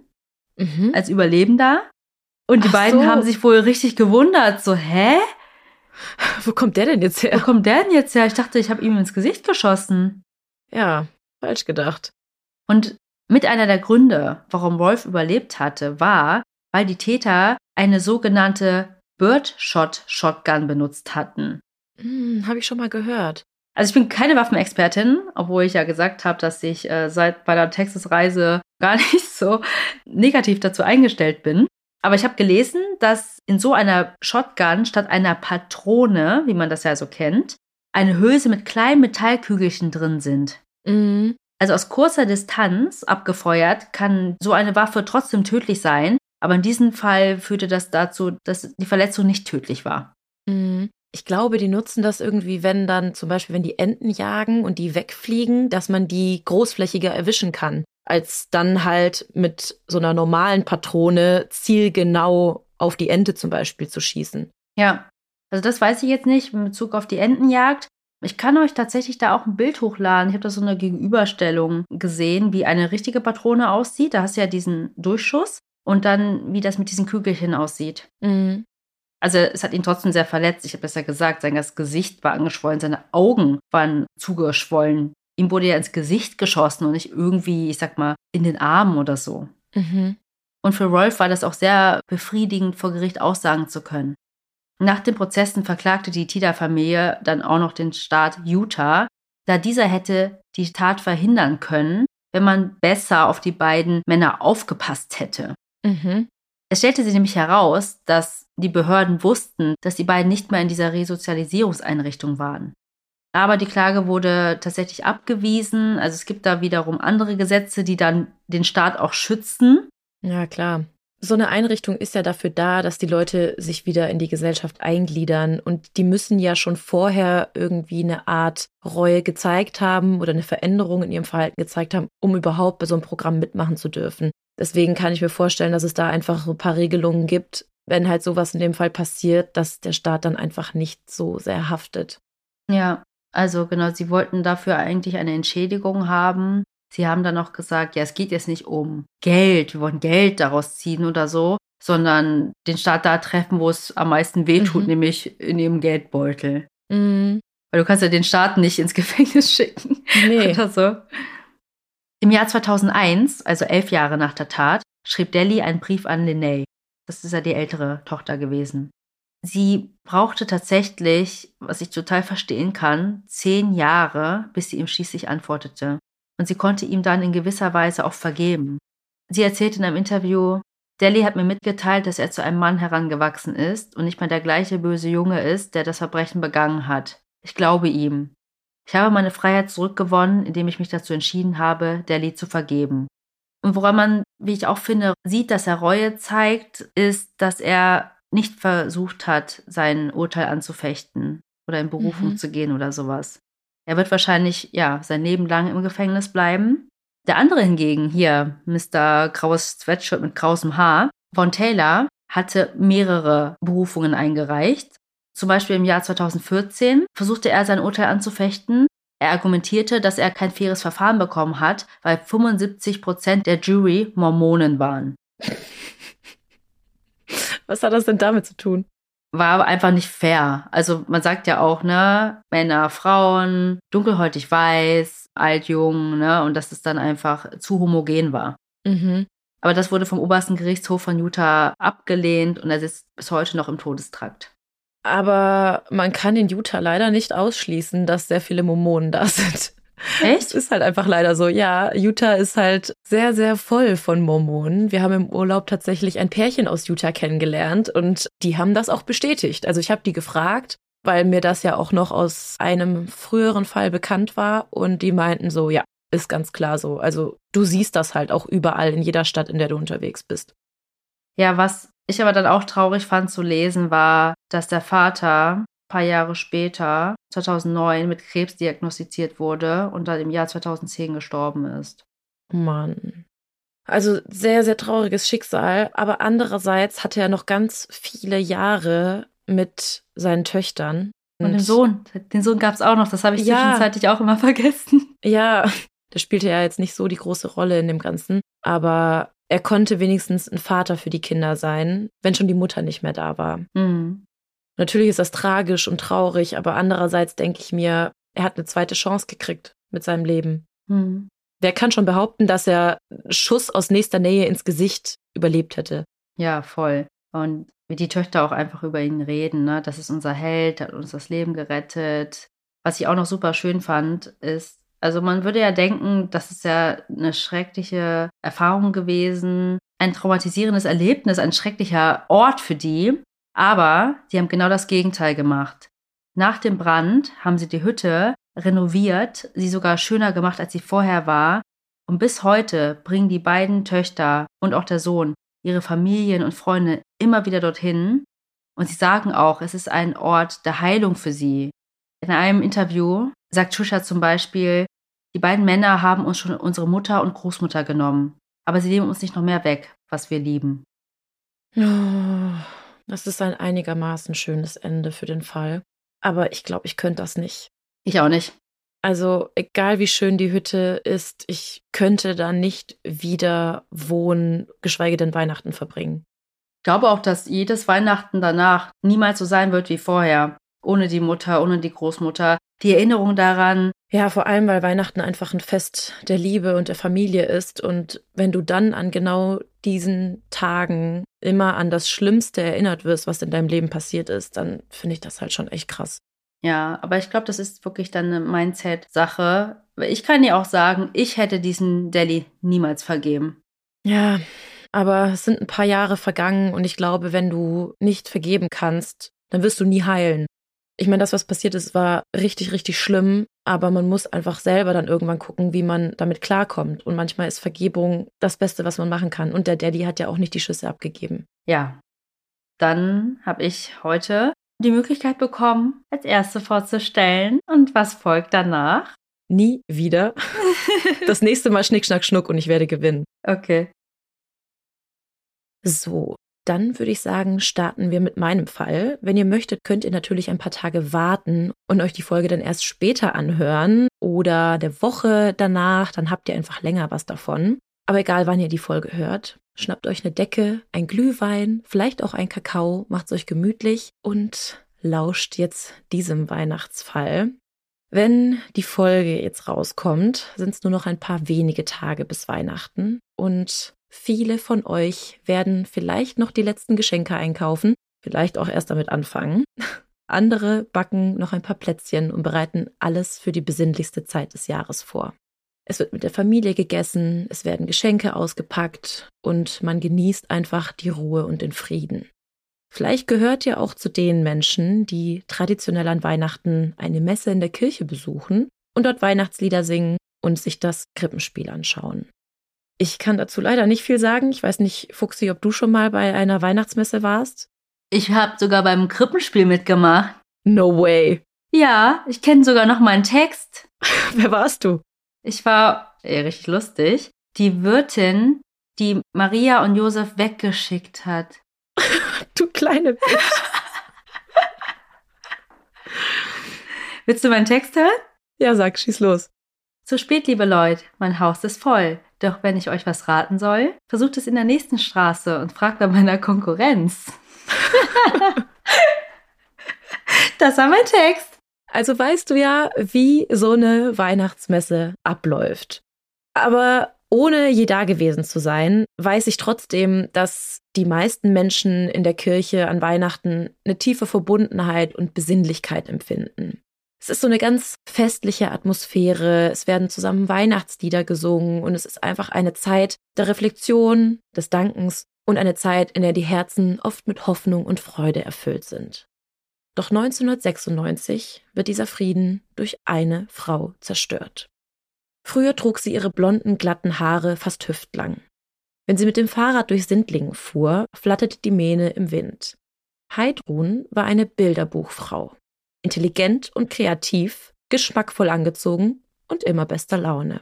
Mhm. als Überlebender. Und die Ach beiden so. haben sich wohl richtig gewundert. So, hä? Wo kommt der denn jetzt Wo her? kommt der denn jetzt her? Ich dachte, ich habe ihm ins Gesicht geschossen. Ja, falsch gedacht. Und mit einer der Gründe, warum Rolf überlebt hatte, war, weil die Täter eine sogenannte Birdshot-Shotgun benutzt hatten. Hm, habe ich schon mal gehört. Also ich bin keine Waffenexpertin, obwohl ich ja gesagt habe, dass ich äh, seit meiner Texas-Reise gar nicht so negativ dazu eingestellt bin. Aber ich habe gelesen, dass in so einer Shotgun statt einer Patrone, wie man das ja so kennt, eine Hülse mit kleinen Metallkügelchen drin sind. Mhm. Also aus kurzer Distanz abgefeuert kann so eine Waffe trotzdem tödlich sein, aber in diesem Fall führte das dazu, dass die Verletzung nicht tödlich war. Mhm. Ich glaube, die nutzen das irgendwie, wenn dann zum Beispiel, wenn die Enten jagen und die wegfliegen, dass man die großflächiger erwischen kann, als dann halt mit so einer normalen Patrone zielgenau auf die Ente zum Beispiel zu schießen. Ja, also das weiß ich jetzt nicht in Bezug auf die Entenjagd. Ich kann euch tatsächlich da auch ein Bild hochladen. Ich habe da so eine Gegenüberstellung gesehen, wie eine richtige Patrone aussieht. Da hast du ja diesen Durchschuss und dann, wie das mit diesen Kügelchen aussieht. Mhm. Also es hat ihn trotzdem sehr verletzt. Ich habe das ja gesagt, sein Gesicht war angeschwollen, seine Augen waren zugeschwollen. Ihm wurde ja ins Gesicht geschossen und nicht irgendwie, ich sag mal, in den Arm oder so. Mhm. Und für Rolf war das auch sehr befriedigend, vor Gericht aussagen zu können. Nach den Prozessen verklagte die Tida-Familie dann auch noch den Staat Utah, da dieser hätte die Tat verhindern können, wenn man besser auf die beiden Männer aufgepasst hätte. Mhm. Es stellte sich nämlich heraus, dass die Behörden wussten, dass die beiden nicht mehr in dieser Resozialisierungseinrichtung waren. Aber die Klage wurde tatsächlich abgewiesen. Also es gibt da wiederum andere Gesetze, die dann den Staat auch schützen. Ja, klar. So eine Einrichtung ist ja dafür da, dass die Leute sich wieder in die Gesellschaft eingliedern und die müssen ja schon vorher irgendwie eine Art Reue gezeigt haben oder eine Veränderung in ihrem Verhalten gezeigt haben, um überhaupt bei so einem Programm mitmachen zu dürfen. Deswegen kann ich mir vorstellen, dass es da einfach so ein paar Regelungen gibt, wenn halt sowas in dem Fall passiert, dass der Staat dann einfach nicht so sehr haftet. Ja, also genau, sie wollten dafür eigentlich eine Entschädigung haben. Sie haben dann auch gesagt, ja, es geht jetzt nicht um Geld, wir wollen Geld daraus ziehen oder so, sondern den Staat da treffen, wo es am meisten wehtut, Mhm. nämlich in ihrem Geldbeutel. Mhm. Weil du kannst ja den Staat nicht ins Gefängnis schicken Nee. oder so. Im Jahr 2001, also elf Jahre nach der Tat, schrieb Delhi einen Brief an Linnea. Das ist ja die ältere Tochter gewesen. Sie brauchte tatsächlich, was ich total verstehen kann, zehn Jahre, bis sie ihm schließlich antwortete. Und sie konnte ihm dann in gewisser Weise auch vergeben. Sie erzählte in einem Interview, Deli hat mir mitgeteilt, dass er zu einem Mann herangewachsen ist und nicht mehr der gleiche böse Junge ist, der das Verbrechen begangen hat. Ich glaube ihm. Ich habe meine Freiheit zurückgewonnen, indem ich mich dazu entschieden habe, Deli zu vergeben. Und woran man, wie ich auch finde, sieht, dass er Reue zeigt, ist, dass er nicht versucht hat, sein Urteil anzufechten oder in Berufung mhm. zu gehen oder sowas. Er wird wahrscheinlich, ja, sein Leben lang im Gefängnis bleiben. Der andere hingegen, hier, Mr. Graues Sweatshirt mit krausem Haar, Von Taylor, hatte mehrere Berufungen eingereicht. Zum Beispiel im Jahr 2014 versuchte er sein Urteil anzufechten. Er argumentierte, dass er kein faires Verfahren bekommen hat, weil 75 Prozent der Jury Mormonen waren. Was hat das denn damit zu tun? War einfach nicht fair. Also man sagt ja auch, ne, Männer, Frauen, dunkelhäutig weiß, alt, jung, ne, und dass es dann einfach zu homogen war. Mhm. Aber das wurde vom obersten Gerichtshof von Utah abgelehnt und er sitzt bis heute noch im Todestrakt. Aber man kann in Utah leider nicht ausschließen, dass sehr viele Mormonen da sind. Echt? ist halt einfach leider so. Ja, Utah ist halt sehr, sehr voll von Mormonen. Wir haben im Urlaub tatsächlich ein Pärchen aus Utah kennengelernt und die haben das auch bestätigt. Also ich habe die gefragt, weil mir das ja auch noch aus einem früheren Fall bekannt war und die meinten so, ja, ist ganz klar so. Also du siehst das halt auch überall in jeder Stadt, in der du unterwegs bist. Ja, was ich aber dann auch traurig fand zu lesen, war, dass der Vater paar Jahre später, 2009, mit Krebs diagnostiziert wurde und dann im Jahr 2010 gestorben ist. Mann. Also sehr, sehr trauriges Schicksal, aber andererseits hatte er noch ganz viele Jahre mit seinen Töchtern. Und, und dem Sohn. Den Sohn gab es auch noch, das habe ich ja, zwischenzeitlich auch immer vergessen. Ja, der spielte ja jetzt nicht so die große Rolle in dem Ganzen, aber er konnte wenigstens ein Vater für die Kinder sein, wenn schon die Mutter nicht mehr da war. Mhm. Natürlich ist das tragisch und traurig, aber andererseits denke ich mir, er hat eine zweite Chance gekriegt mit seinem Leben. Hm. Wer kann schon behaupten, dass er Schuss aus nächster Nähe ins Gesicht überlebt hätte? Ja, voll. Und wie die Töchter auch einfach über ihn reden, ne? Das ist unser Held, hat uns das Leben gerettet. Was ich auch noch super schön fand, ist, also man würde ja denken, das ist ja eine schreckliche Erfahrung gewesen, ein traumatisierendes Erlebnis, ein schrecklicher Ort für die. Aber sie haben genau das Gegenteil gemacht. Nach dem Brand haben sie die Hütte renoviert, sie sogar schöner gemacht, als sie vorher war. Und bis heute bringen die beiden Töchter und auch der Sohn ihre Familien und Freunde immer wieder dorthin. Und sie sagen auch, es ist ein Ort der Heilung für sie. In einem Interview sagt Shusha zum Beispiel, die beiden Männer haben uns schon unsere Mutter und Großmutter genommen, aber sie nehmen uns nicht noch mehr weg, was wir lieben. Oh. Das ist ein einigermaßen schönes Ende für den Fall. Aber ich glaube, ich könnte das nicht. Ich auch nicht. Also, egal wie schön die Hütte ist, ich könnte da nicht wieder wohnen, geschweige denn Weihnachten verbringen. Ich glaube auch, dass jedes Weihnachten danach niemals so sein wird wie vorher. Ohne die Mutter, ohne die Großmutter. Die Erinnerung daran, ja, vor allem, weil Weihnachten einfach ein Fest der Liebe und der Familie ist. Und wenn du dann an genau diesen Tagen immer an das Schlimmste erinnert wirst, was in deinem Leben passiert ist, dann finde ich das halt schon echt krass. Ja, aber ich glaube, das ist wirklich dann eine Mindset-Sache. Ich kann dir auch sagen, ich hätte diesen Delhi niemals vergeben. Ja, aber es sind ein paar Jahre vergangen und ich glaube, wenn du nicht vergeben kannst, dann wirst du nie heilen. Ich meine, das, was passiert ist, war richtig, richtig schlimm, aber man muss einfach selber dann irgendwann gucken, wie man damit klarkommt. Und manchmal ist Vergebung das Beste, was man machen kann. Und der Daddy hat ja auch nicht die Schüsse abgegeben. Ja. Dann habe ich heute die Möglichkeit bekommen, als Erste vorzustellen. Und was folgt danach? Nie wieder. das nächste Mal Schnick, Schnack, Schnuck und ich werde gewinnen. Okay. So, dann würde ich sagen, starten wir mit meinem Fall. Wenn ihr möchtet, könnt ihr natürlich ein paar Tage warten und euch die Folge dann erst später anhören oder der Woche danach, dann habt ihr einfach länger was davon. Aber egal, wann ihr die Folge hört, schnappt euch eine Decke, ein Glühwein, vielleicht auch ein Kakao, macht's euch gemütlich und lauscht jetzt diesem Weihnachtsfall. Wenn die Folge jetzt rauskommt, sind es nur noch ein paar wenige Tage bis Weihnachten und Viele von euch werden vielleicht noch die letzten Geschenke einkaufen, vielleicht auch erst damit anfangen. Andere backen noch ein paar Plätzchen und bereiten alles für die besinnlichste Zeit des Jahres vor. Es wird mit der Familie gegessen, es werden Geschenke ausgepackt und man genießt einfach die Ruhe und den Frieden. Vielleicht gehört ihr auch zu den Menschen, die traditionell an Weihnachten eine Messe in der Kirche besuchen und dort Weihnachtslieder singen und sich das Krippenspiel anschauen. Ich kann dazu leider nicht viel sagen. Ich weiß nicht, Fuxi, ob du schon mal bei einer Weihnachtsmesse warst. Ich habe sogar beim Krippenspiel mitgemacht. No way. Ja, ich kenne sogar noch meinen Text. Wer warst du? Ich war ey, richtig lustig. Die Wirtin, die Maria und Josef weggeschickt hat. du kleine Bitch. Willst du meinen Text hören? Ja, sag, schieß los. Zu spät, liebe Leute, mein Haus ist voll. Doch wenn ich euch was raten soll, versucht es in der nächsten Straße und fragt bei meiner Konkurrenz. das war mein Text. Also weißt du ja, wie so eine Weihnachtsmesse abläuft. Aber ohne je da gewesen zu sein, weiß ich trotzdem, dass die meisten Menschen in der Kirche an Weihnachten eine tiefe Verbundenheit und Besinnlichkeit empfinden. Es ist so eine ganz festliche Atmosphäre, es werden zusammen Weihnachtslieder gesungen und es ist einfach eine Zeit der Reflexion, des Dankens und eine Zeit, in der die Herzen oft mit Hoffnung und Freude erfüllt sind. Doch 1996 wird dieser Frieden durch eine Frau zerstört. Früher trug sie ihre blonden, glatten Haare fast hüftlang. Wenn sie mit dem Fahrrad durch Sindlingen fuhr, flatterte die Mähne im Wind. Heidrun war eine Bilderbuchfrau. Intelligent und kreativ, geschmackvoll angezogen und immer bester Laune.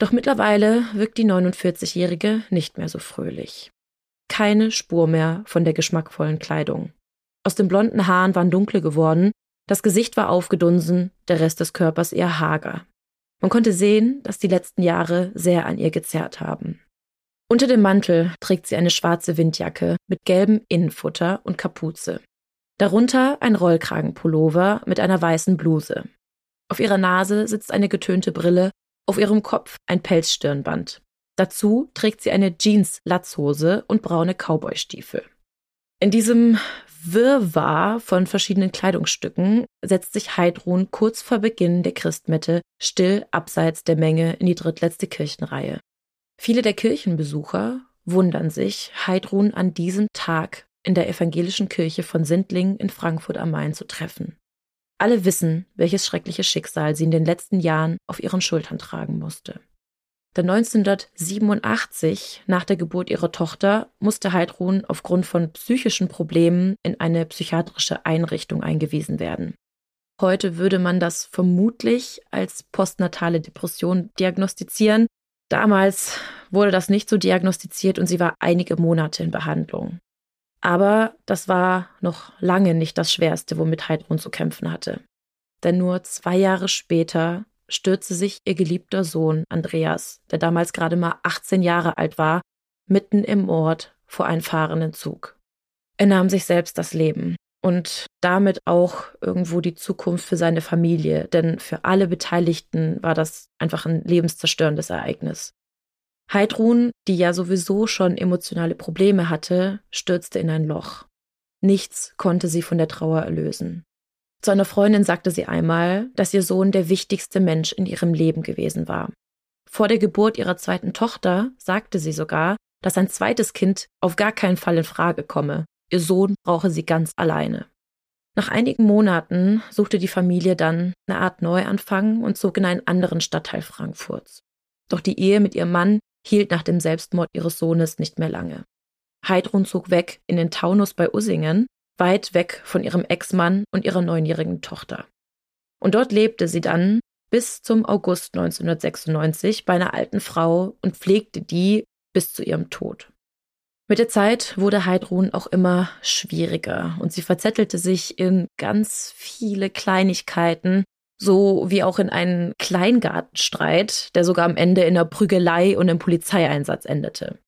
Doch mittlerweile wirkt die 49-Jährige nicht mehr so fröhlich. Keine Spur mehr von der geschmackvollen Kleidung. Aus den blonden Haaren waren dunkle geworden, das Gesicht war aufgedunsen, der Rest des Körpers eher hager. Man konnte sehen, dass die letzten Jahre sehr an ihr gezerrt haben. Unter dem Mantel trägt sie eine schwarze Windjacke mit gelbem Innenfutter und Kapuze. Darunter ein Rollkragenpullover mit einer weißen Bluse. Auf ihrer Nase sitzt eine getönte Brille, auf ihrem Kopf ein Pelzstirnband. Dazu trägt sie eine Jeans-Latzhose und braune Cowboystiefel. In diesem Wirrwarr von verschiedenen Kleidungsstücken setzt sich Heidrun kurz vor Beginn der Christmette still abseits der Menge in die drittletzte Kirchenreihe. Viele der Kirchenbesucher wundern sich, Heidrun an diesem Tag in der evangelischen Kirche von Sindling in Frankfurt am Main zu treffen. Alle wissen, welches schreckliche Schicksal sie in den letzten Jahren auf ihren Schultern tragen musste. Denn 1987, nach der Geburt ihrer Tochter, musste Heidrun aufgrund von psychischen Problemen in eine psychiatrische Einrichtung eingewiesen werden. Heute würde man das vermutlich als postnatale Depression diagnostizieren. Damals wurde das nicht so diagnostiziert und sie war einige Monate in Behandlung. Aber das war noch lange nicht das Schwerste, womit Heidrun zu kämpfen hatte. Denn nur zwei Jahre später stürzte sich ihr geliebter Sohn Andreas, der damals gerade mal 18 Jahre alt war, mitten im Ort vor einen fahrenden Zug. Er nahm sich selbst das Leben und damit auch irgendwo die Zukunft für seine Familie, denn für alle Beteiligten war das einfach ein lebenszerstörendes Ereignis. Heidrun, die ja sowieso schon emotionale Probleme hatte, stürzte in ein Loch. Nichts konnte sie von der Trauer erlösen. Zu einer Freundin sagte sie einmal, dass ihr Sohn der wichtigste Mensch in ihrem Leben gewesen war. Vor der Geburt ihrer zweiten Tochter sagte sie sogar, dass ein zweites Kind auf gar keinen Fall in Frage komme. Ihr Sohn brauche sie ganz alleine. Nach einigen Monaten suchte die Familie dann eine Art Neuanfang und zog in einen anderen Stadtteil Frankfurts. Doch die Ehe mit ihrem Mann hielt nach dem Selbstmord ihres Sohnes nicht mehr lange. Heidrun zog weg in den Taunus bei Usingen weit weg von ihrem Ex-Mann und ihrer neunjährigen Tochter. Und dort lebte sie dann bis zum August 1996 bei einer alten Frau und pflegte die bis zu ihrem Tod. Mit der Zeit wurde Heidrun auch immer schwieriger und sie verzettelte sich in ganz viele Kleinigkeiten, so wie auch in einen Kleingartenstreit, der sogar am Ende in einer Prügelei und im Polizeieinsatz endete.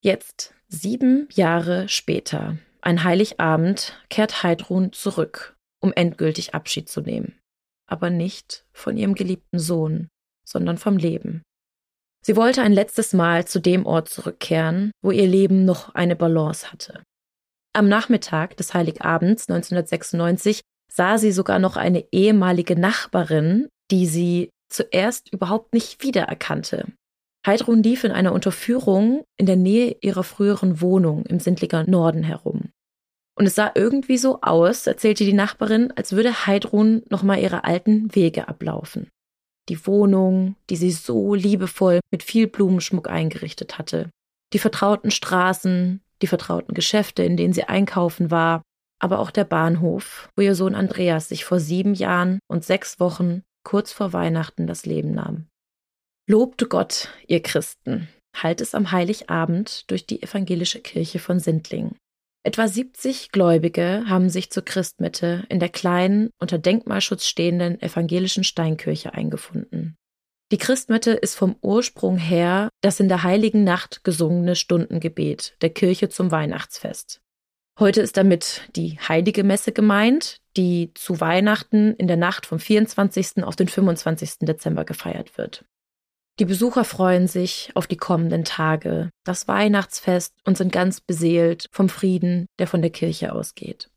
Jetzt, sieben Jahre später, ein Heiligabend kehrt Heidrun zurück, um endgültig Abschied zu nehmen. Aber nicht von ihrem geliebten Sohn, sondern vom Leben. Sie wollte ein letztes Mal zu dem Ort zurückkehren, wo ihr Leben noch eine Balance hatte. Am Nachmittag des Heiligabends 1996 sah sie sogar noch eine ehemalige Nachbarin, die sie zuerst überhaupt nicht wiedererkannte. Heidrun lief in einer Unterführung in der Nähe ihrer früheren Wohnung im Sindlinger Norden herum. Und es sah irgendwie so aus, erzählte die Nachbarin, als würde Heidrun nochmal ihre alten Wege ablaufen. Die Wohnung, die sie so liebevoll mit viel Blumenschmuck eingerichtet hatte. Die vertrauten Straßen, die vertrauten Geschäfte, in denen sie einkaufen war, aber auch der Bahnhof, wo ihr Sohn Andreas sich vor sieben Jahren und sechs Wochen kurz vor Weihnachten das Leben nahm. Lobte Gott, ihr Christen, halt es am Heiligabend durch die evangelische Kirche von Sindling. Etwa 70 Gläubige haben sich zur Christmitte in der kleinen, unter Denkmalschutz stehenden evangelischen Steinkirche eingefunden. Die Christmitte ist vom Ursprung her das in der heiligen Nacht gesungene Stundengebet der Kirche zum Weihnachtsfest. Heute ist damit die heilige Messe gemeint, die zu Weihnachten in der Nacht vom 24. auf den 25. Dezember gefeiert wird. Die Besucher freuen sich auf die kommenden Tage, das Weihnachtsfest und sind ganz beseelt vom Frieden, der von der Kirche ausgeht.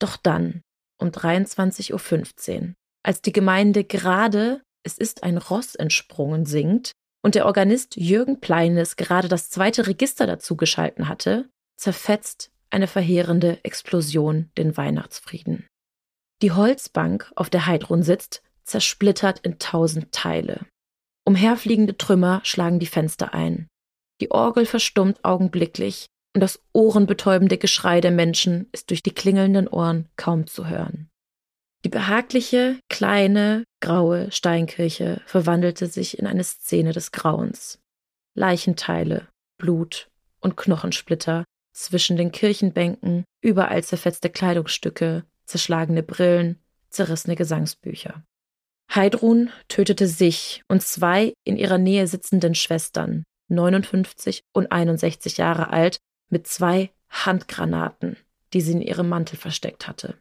Doch dann, um 23.15 Uhr, als die Gemeinde gerade Es ist ein Ross entsprungen singt und der Organist Jürgen Pleines gerade das zweite Register dazu geschalten hatte, zerfetzt eine verheerende Explosion den Weihnachtsfrieden. Die Holzbank, auf der Heidrun sitzt, zersplittert in tausend Teile. Umherfliegende Trümmer schlagen die Fenster ein. Die Orgel verstummt augenblicklich und das ohrenbetäubende Geschrei der Menschen ist durch die klingelnden Ohren kaum zu hören. Die behagliche, kleine, graue Steinkirche verwandelte sich in eine Szene des Grauens. Leichenteile, Blut und Knochensplitter zwischen den Kirchenbänken, überall zerfetzte Kleidungsstücke, zerschlagene Brillen, zerrissene Gesangsbücher. Heidrun tötete sich und zwei in ihrer Nähe sitzenden Schwestern, 59 und 61 Jahre alt, mit zwei Handgranaten, die sie in ihrem Mantel versteckt hatte.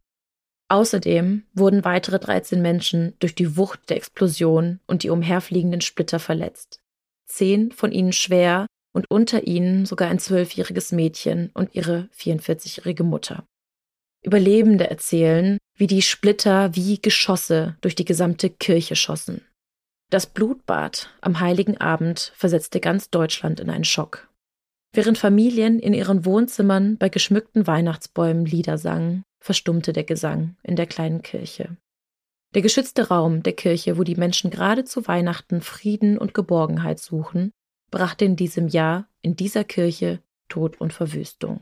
Außerdem wurden weitere 13 Menschen durch die Wucht der Explosion und die umherfliegenden Splitter verletzt. Zehn von ihnen schwer und unter ihnen sogar ein zwölfjähriges Mädchen und ihre 44-jährige Mutter. Überlebende erzählen, wie die Splitter wie Geschosse durch die gesamte Kirche schossen. Das Blutbad am heiligen Abend versetzte ganz Deutschland in einen Schock. Während Familien in ihren Wohnzimmern bei geschmückten Weihnachtsbäumen Lieder sangen, verstummte der Gesang in der kleinen Kirche. Der geschützte Raum der Kirche, wo die Menschen gerade zu Weihnachten Frieden und Geborgenheit suchen, brachte in diesem Jahr in dieser Kirche Tod und Verwüstung.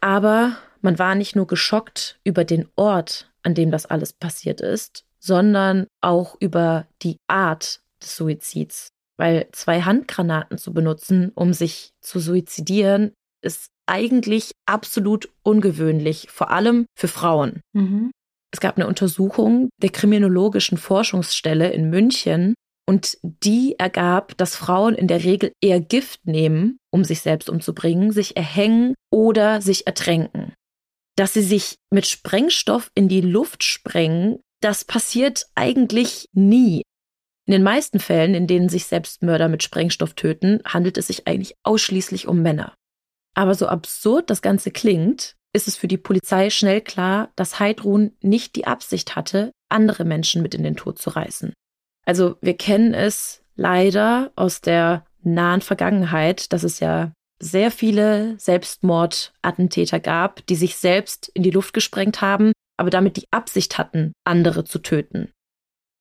Aber man war nicht nur geschockt über den Ort, an dem das alles passiert ist, sondern auch über die Art des Suizids. Weil zwei Handgranaten zu benutzen, um sich zu suizidieren, ist eigentlich absolut ungewöhnlich, vor allem für Frauen. Mhm. Es gab eine Untersuchung der Kriminologischen Forschungsstelle in München und die ergab, dass Frauen in der Regel eher Gift nehmen, um sich selbst umzubringen, sich erhängen oder sich ertränken dass sie sich mit Sprengstoff in die Luft sprengen, das passiert eigentlich nie. In den meisten Fällen, in denen sich Selbstmörder mit Sprengstoff töten, handelt es sich eigentlich ausschließlich um Männer. Aber so absurd das Ganze klingt, ist es für die Polizei schnell klar, dass Heidrun nicht die Absicht hatte, andere Menschen mit in den Tod zu reißen. Also wir kennen es leider aus der nahen Vergangenheit, dass es ja sehr viele Selbstmordattentäter gab, die sich selbst in die Luft gesprengt haben, aber damit die Absicht hatten, andere zu töten.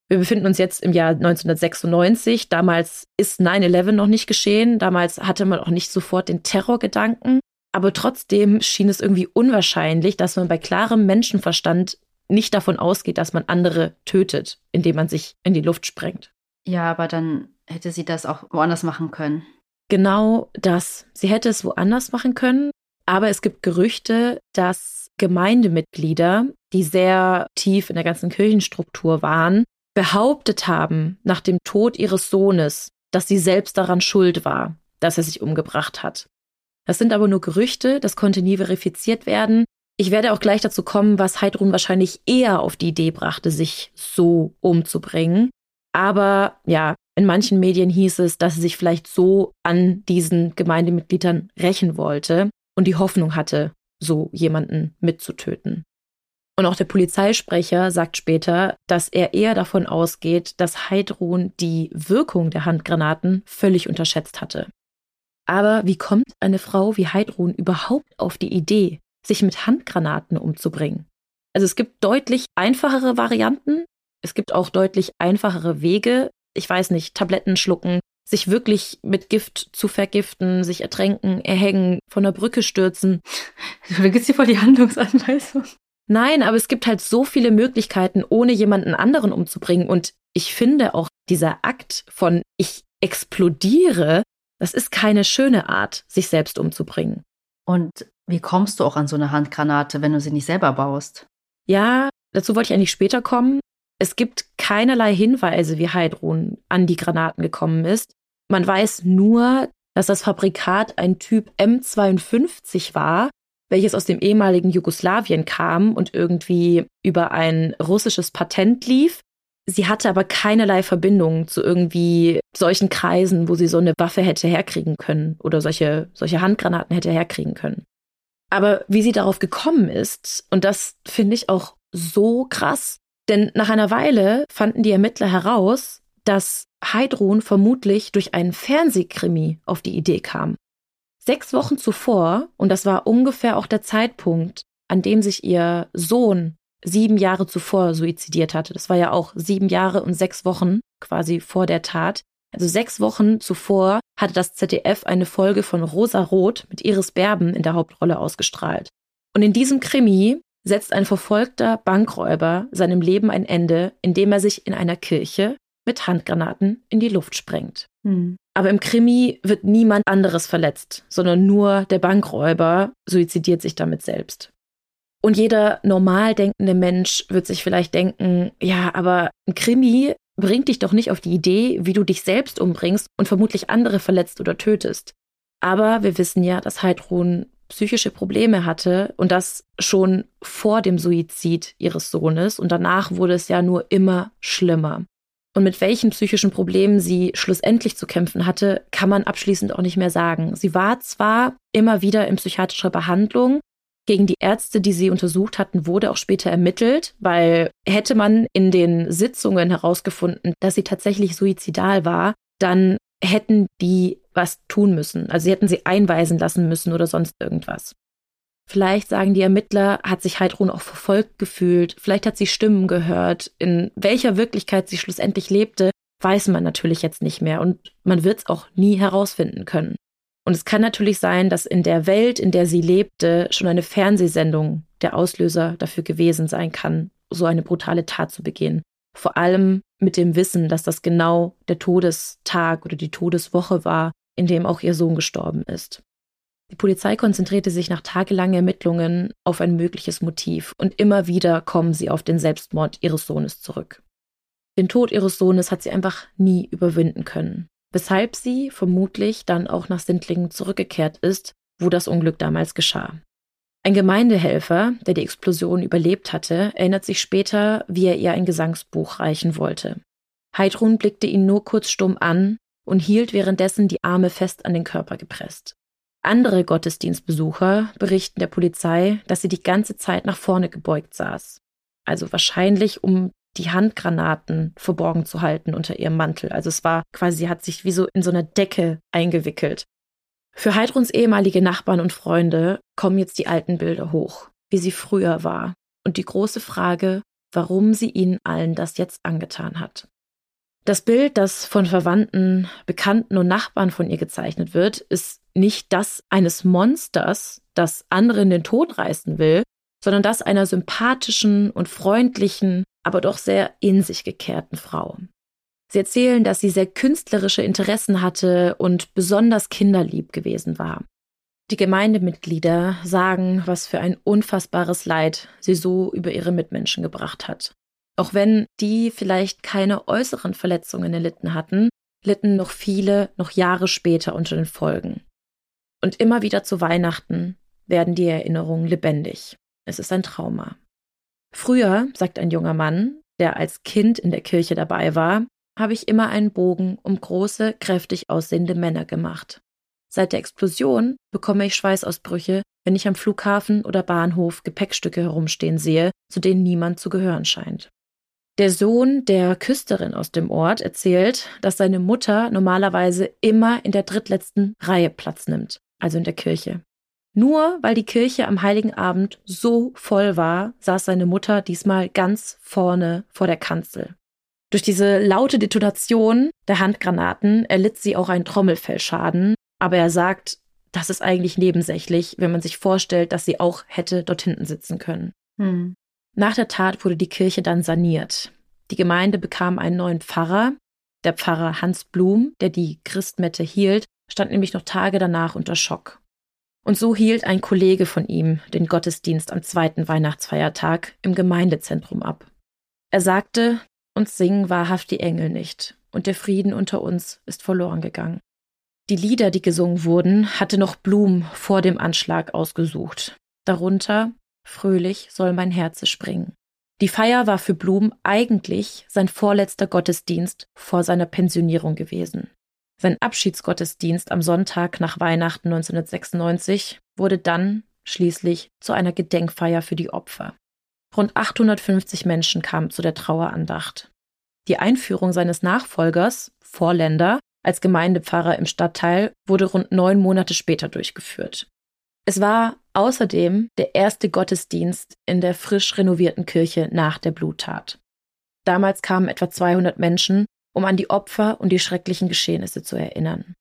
Wir befinden uns jetzt im Jahr 1996. Damals ist 9-11 noch nicht geschehen. Damals hatte man auch nicht sofort den Terrorgedanken. Aber trotzdem schien es irgendwie unwahrscheinlich, dass man bei klarem Menschenverstand nicht davon ausgeht, dass man andere tötet, indem man sich in die Luft sprengt. Ja, aber dann hätte sie das auch woanders machen können genau das. Sie hätte es woanders machen können, aber es gibt Gerüchte, dass Gemeindemitglieder, die sehr tief in der ganzen Kirchenstruktur waren, behauptet haben, nach dem Tod ihres Sohnes, dass sie selbst daran schuld war, dass er sich umgebracht hat. Das sind aber nur Gerüchte, das konnte nie verifiziert werden. Ich werde auch gleich dazu kommen, was Heidrun wahrscheinlich eher auf die Idee brachte, sich so umzubringen. Aber ja, in manchen Medien hieß es, dass sie sich vielleicht so an diesen Gemeindemitgliedern rächen wollte und die Hoffnung hatte, so jemanden mitzutöten. Und auch der Polizeisprecher sagt später, dass er eher davon ausgeht, dass Heidrun die Wirkung der Handgranaten völlig unterschätzt hatte. Aber wie kommt eine Frau wie Heidrun überhaupt auf die Idee, sich mit Handgranaten umzubringen? Also es gibt deutlich einfachere Varianten, es gibt auch deutlich einfachere Wege. Ich weiß nicht, Tabletten schlucken, sich wirklich mit Gift zu vergiften, sich ertränken, erhängen, von der Brücke stürzen. Du vergisst dir voll die Handlungsanweisung. Nein, aber es gibt halt so viele Möglichkeiten, ohne jemanden anderen umzubringen. Und ich finde auch dieser Akt von ich explodiere, das ist keine schöne Art, sich selbst umzubringen. Und wie kommst du auch an so eine Handgranate, wenn du sie nicht selber baust? Ja, dazu wollte ich eigentlich später kommen. Es gibt keinerlei Hinweise, wie Heidrun an die Granaten gekommen ist. Man weiß nur, dass das Fabrikat ein Typ M52 war, welches aus dem ehemaligen Jugoslawien kam und irgendwie über ein russisches Patent lief. Sie hatte aber keinerlei Verbindung zu irgendwie solchen Kreisen, wo sie so eine Waffe hätte herkriegen können oder solche, solche Handgranaten hätte herkriegen können. Aber wie sie darauf gekommen ist, und das finde ich auch so krass, denn nach einer Weile fanden die Ermittler heraus, dass Heidrun vermutlich durch einen Fernsehkrimi auf die Idee kam. Sechs Wochen zuvor, und das war ungefähr auch der Zeitpunkt, an dem sich ihr Sohn sieben Jahre zuvor suizidiert hatte. Das war ja auch sieben Jahre und sechs Wochen quasi vor der Tat. Also sechs Wochen zuvor hatte das ZDF eine Folge von Rosa Rot mit Iris Berben in der Hauptrolle ausgestrahlt. Und in diesem Krimi setzt ein verfolgter Bankräuber seinem Leben ein Ende, indem er sich in einer Kirche mit Handgranaten in die Luft sprengt. Hm. Aber im Krimi wird niemand anderes verletzt, sondern nur der Bankräuber suizidiert sich damit selbst. Und jeder normal denkende Mensch wird sich vielleicht denken, ja, aber ein Krimi bringt dich doch nicht auf die Idee, wie du dich selbst umbringst und vermutlich andere verletzt oder tötest. Aber wir wissen ja, dass Heidrun psychische Probleme hatte und das schon vor dem Suizid ihres Sohnes und danach wurde es ja nur immer schlimmer. Und mit welchen psychischen Problemen sie schlussendlich zu kämpfen hatte, kann man abschließend auch nicht mehr sagen. Sie war zwar immer wieder in psychiatrischer Behandlung, gegen die Ärzte, die sie untersucht hatten, wurde auch später ermittelt, weil hätte man in den Sitzungen herausgefunden, dass sie tatsächlich suizidal war, dann hätten die was tun müssen. Also sie hätten sie einweisen lassen müssen oder sonst irgendwas. Vielleicht sagen die Ermittler, hat sich Heidrun auch verfolgt gefühlt, vielleicht hat sie Stimmen gehört. In welcher Wirklichkeit sie schlussendlich lebte, weiß man natürlich jetzt nicht mehr und man wird es auch nie herausfinden können. Und es kann natürlich sein, dass in der Welt, in der sie lebte, schon eine Fernsehsendung der Auslöser dafür gewesen sein kann, so eine brutale Tat zu begehen. Vor allem mit dem Wissen, dass das genau der Todestag oder die Todeswoche war, in dem auch ihr Sohn gestorben ist. Die Polizei konzentrierte sich nach tagelangen Ermittlungen auf ein mögliches Motiv und immer wieder kommen sie auf den Selbstmord ihres Sohnes zurück. Den Tod ihres Sohnes hat sie einfach nie überwinden können weshalb sie vermutlich dann auch nach Sindlingen zurückgekehrt ist, wo das Unglück damals geschah. Ein Gemeindehelfer, der die Explosion überlebt hatte, erinnert sich später, wie er ihr ein Gesangsbuch reichen wollte. Heidrun blickte ihn nur kurz stumm an und hielt währenddessen die Arme fest an den Körper gepresst. Andere Gottesdienstbesucher berichten der Polizei, dass sie die ganze Zeit nach vorne gebeugt saß. Also wahrscheinlich, um die Handgranaten verborgen zu halten unter ihrem Mantel. Also es war quasi, sie hat sich wie so in so einer Decke eingewickelt. Für Heidruns ehemalige Nachbarn und Freunde kommen jetzt die alten Bilder hoch, wie sie früher war. Und die große Frage, warum sie ihnen allen das jetzt angetan hat. Das Bild, das von Verwandten, Bekannten und Nachbarn von ihr gezeichnet wird, ist nicht das eines Monsters, das anderen den Tod reißen will, sondern das einer sympathischen und freundlichen, aber doch sehr in sich gekehrten Frau. Sie erzählen, dass sie sehr künstlerische Interessen hatte und besonders kinderlieb gewesen war. Die Gemeindemitglieder sagen, was für ein unfassbares Leid sie so über ihre Mitmenschen gebracht hat. Auch wenn die vielleicht keine äußeren Verletzungen erlitten hatten, litten noch viele noch Jahre später unter den Folgen. Und immer wieder zu Weihnachten werden die Erinnerungen lebendig. Es ist ein Trauma. Früher, sagt ein junger Mann, der als Kind in der Kirche dabei war, habe ich immer einen Bogen um große, kräftig aussehende Männer gemacht. Seit der Explosion bekomme ich Schweißausbrüche, wenn ich am Flughafen oder Bahnhof Gepäckstücke herumstehen sehe, zu denen niemand zu gehören scheint. Der Sohn der Küsterin aus dem Ort erzählt, dass seine Mutter normalerweise immer in der drittletzten Reihe Platz nimmt, also in der Kirche. Nur weil die Kirche am heiligen Abend so voll war, saß seine Mutter diesmal ganz vorne vor der Kanzel. Durch diese laute Detonation der Handgranaten erlitt sie auch einen Trommelfellschaden, aber er sagt, das ist eigentlich nebensächlich, wenn man sich vorstellt, dass sie auch hätte dort hinten sitzen können. Hm. Nach der Tat wurde die Kirche dann saniert. Die Gemeinde bekam einen neuen Pfarrer. Der Pfarrer Hans Blum, der die Christmette hielt, stand nämlich noch Tage danach unter Schock. Und so hielt ein Kollege von ihm den Gottesdienst am zweiten Weihnachtsfeiertag im Gemeindezentrum ab. Er sagte, uns singen wahrhaft die Engel nicht, und der Frieden unter uns ist verloren gegangen. Die Lieder, die gesungen wurden, hatte noch Blum vor dem Anschlag ausgesucht. Darunter Fröhlich soll mein Herze springen. Die Feier war für Blum eigentlich sein vorletzter Gottesdienst vor seiner Pensionierung gewesen. Sein Abschiedsgottesdienst am Sonntag nach Weihnachten 1996 wurde dann schließlich zu einer Gedenkfeier für die Opfer. Rund 850 Menschen kamen zu der Trauerandacht. Die Einführung seines Nachfolgers, Vorländer, als Gemeindepfarrer im Stadtteil wurde rund neun Monate später durchgeführt. Es war außerdem der erste Gottesdienst in der frisch renovierten Kirche nach der Bluttat. Damals kamen etwa 200 Menschen, um an die Opfer und die schrecklichen Geschehnisse zu erinnern.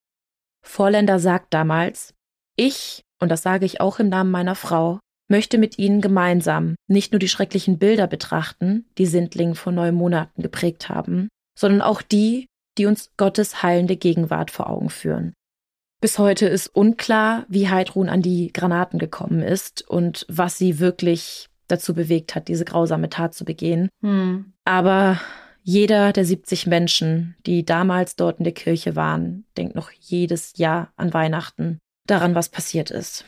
Vorländer sagt damals, ich, und das sage ich auch im Namen meiner Frau, möchte mit Ihnen gemeinsam nicht nur die schrecklichen Bilder betrachten, die Sindling vor neun Monaten geprägt haben, sondern auch die, die uns Gottes heilende Gegenwart vor Augen führen. Bis heute ist unklar, wie Heidrun an die Granaten gekommen ist und was sie wirklich dazu bewegt hat, diese grausame Tat zu begehen. Hm. Aber jeder der 70 Menschen, die damals dort in der Kirche waren, denkt noch jedes Jahr an Weihnachten daran, was passiert ist.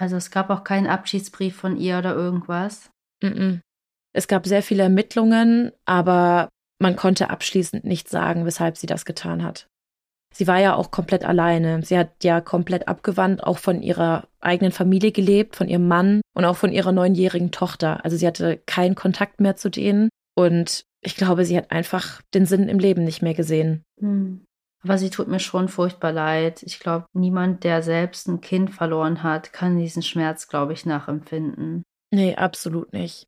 Also es gab auch keinen Abschiedsbrief von ihr oder irgendwas? Mm -mm. Es gab sehr viele Ermittlungen, aber man konnte abschließend nicht sagen, weshalb sie das getan hat. Sie war ja auch komplett alleine. Sie hat ja komplett abgewandt, auch von ihrer eigenen Familie gelebt, von ihrem Mann und auch von ihrer neunjährigen Tochter. Also sie hatte keinen Kontakt mehr zu denen und ich glaube, sie hat einfach den Sinn im Leben nicht mehr gesehen. Hm. Aber sie tut mir schon furchtbar leid. Ich glaube, niemand, der selbst ein Kind verloren hat, kann diesen Schmerz, glaube ich, nachempfinden. Nee, absolut nicht.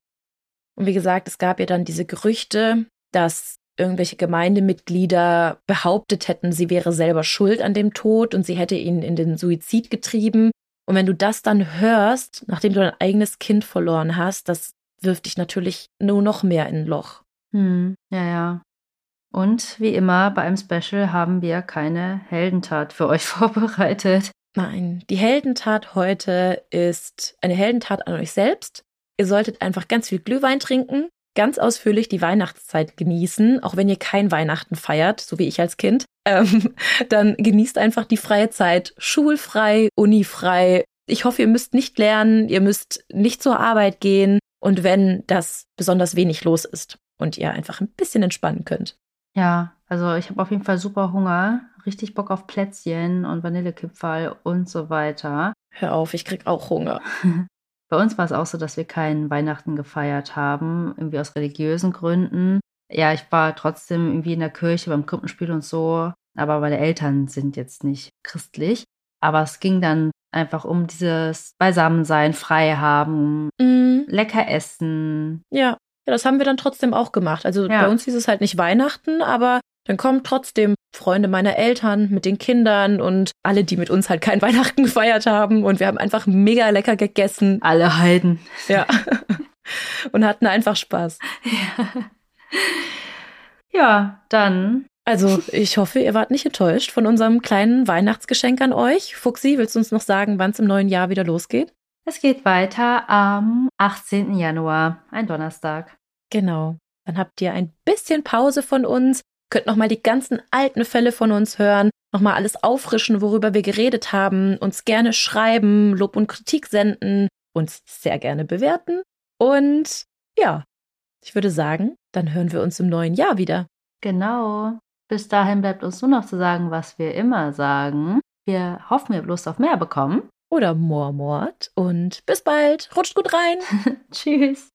Und wie gesagt, es gab ja dann diese Gerüchte, dass irgendwelche Gemeindemitglieder behauptet hätten, sie wäre selber schuld an dem Tod und sie hätte ihn in den Suizid getrieben. Und wenn du das dann hörst, nachdem du dein eigenes Kind verloren hast, das wirft dich natürlich nur noch mehr in ein Loch. Hm, ja, ja. Und wie immer bei einem Special haben wir keine Heldentat für euch vorbereitet. Nein, die Heldentat heute ist eine Heldentat an euch selbst. Ihr solltet einfach ganz viel Glühwein trinken, ganz ausführlich die Weihnachtszeit genießen, auch wenn ihr kein Weihnachten feiert, so wie ich als Kind. Ähm, dann genießt einfach die freie Zeit, schulfrei, unifrei. Ich hoffe, ihr müsst nicht lernen, ihr müsst nicht zur Arbeit gehen und wenn das besonders wenig los ist und ihr einfach ein bisschen entspannen könnt. Ja, also ich habe auf jeden Fall super Hunger, richtig Bock auf Plätzchen und Vanillekipferl und so weiter. Hör auf, ich krieg auch Hunger. Bei uns war es auch so, dass wir keinen Weihnachten gefeiert haben, irgendwie aus religiösen Gründen. Ja, ich war trotzdem irgendwie in der Kirche beim Krippenspiel und so, aber meine Eltern sind jetzt nicht christlich. Aber es ging dann einfach um dieses Beisammensein, frei haben, mm. lecker essen. Ja. Ja, das haben wir dann trotzdem auch gemacht. Also ja. bei uns hieß es halt nicht Weihnachten, aber dann kommen trotzdem Freunde meiner Eltern mit den Kindern und alle, die mit uns halt kein Weihnachten gefeiert haben. Und wir haben einfach mega lecker gegessen. Alle Heiden. Ja. und hatten einfach Spaß. Ja. Ja, dann. Also, ich hoffe, ihr wart nicht enttäuscht von unserem kleinen Weihnachtsgeschenk an euch. Fuxi, willst du uns noch sagen, wann es im neuen Jahr wieder losgeht? Es geht weiter am 18. Januar, ein Donnerstag. Genau. Dann habt ihr ein bisschen Pause von uns, könnt nochmal die ganzen alten Fälle von uns hören, nochmal alles auffrischen, worüber wir geredet haben, uns gerne schreiben, Lob und Kritik senden, uns sehr gerne bewerten. Und ja, ich würde sagen, dann hören wir uns im neuen Jahr wieder. Genau. Bis dahin bleibt uns nur noch zu sagen, was wir immer sagen. Wir hoffen, habt Lust auf mehr bekommen. Oder Moormord. Und bis bald. Rutscht gut rein. Tschüss.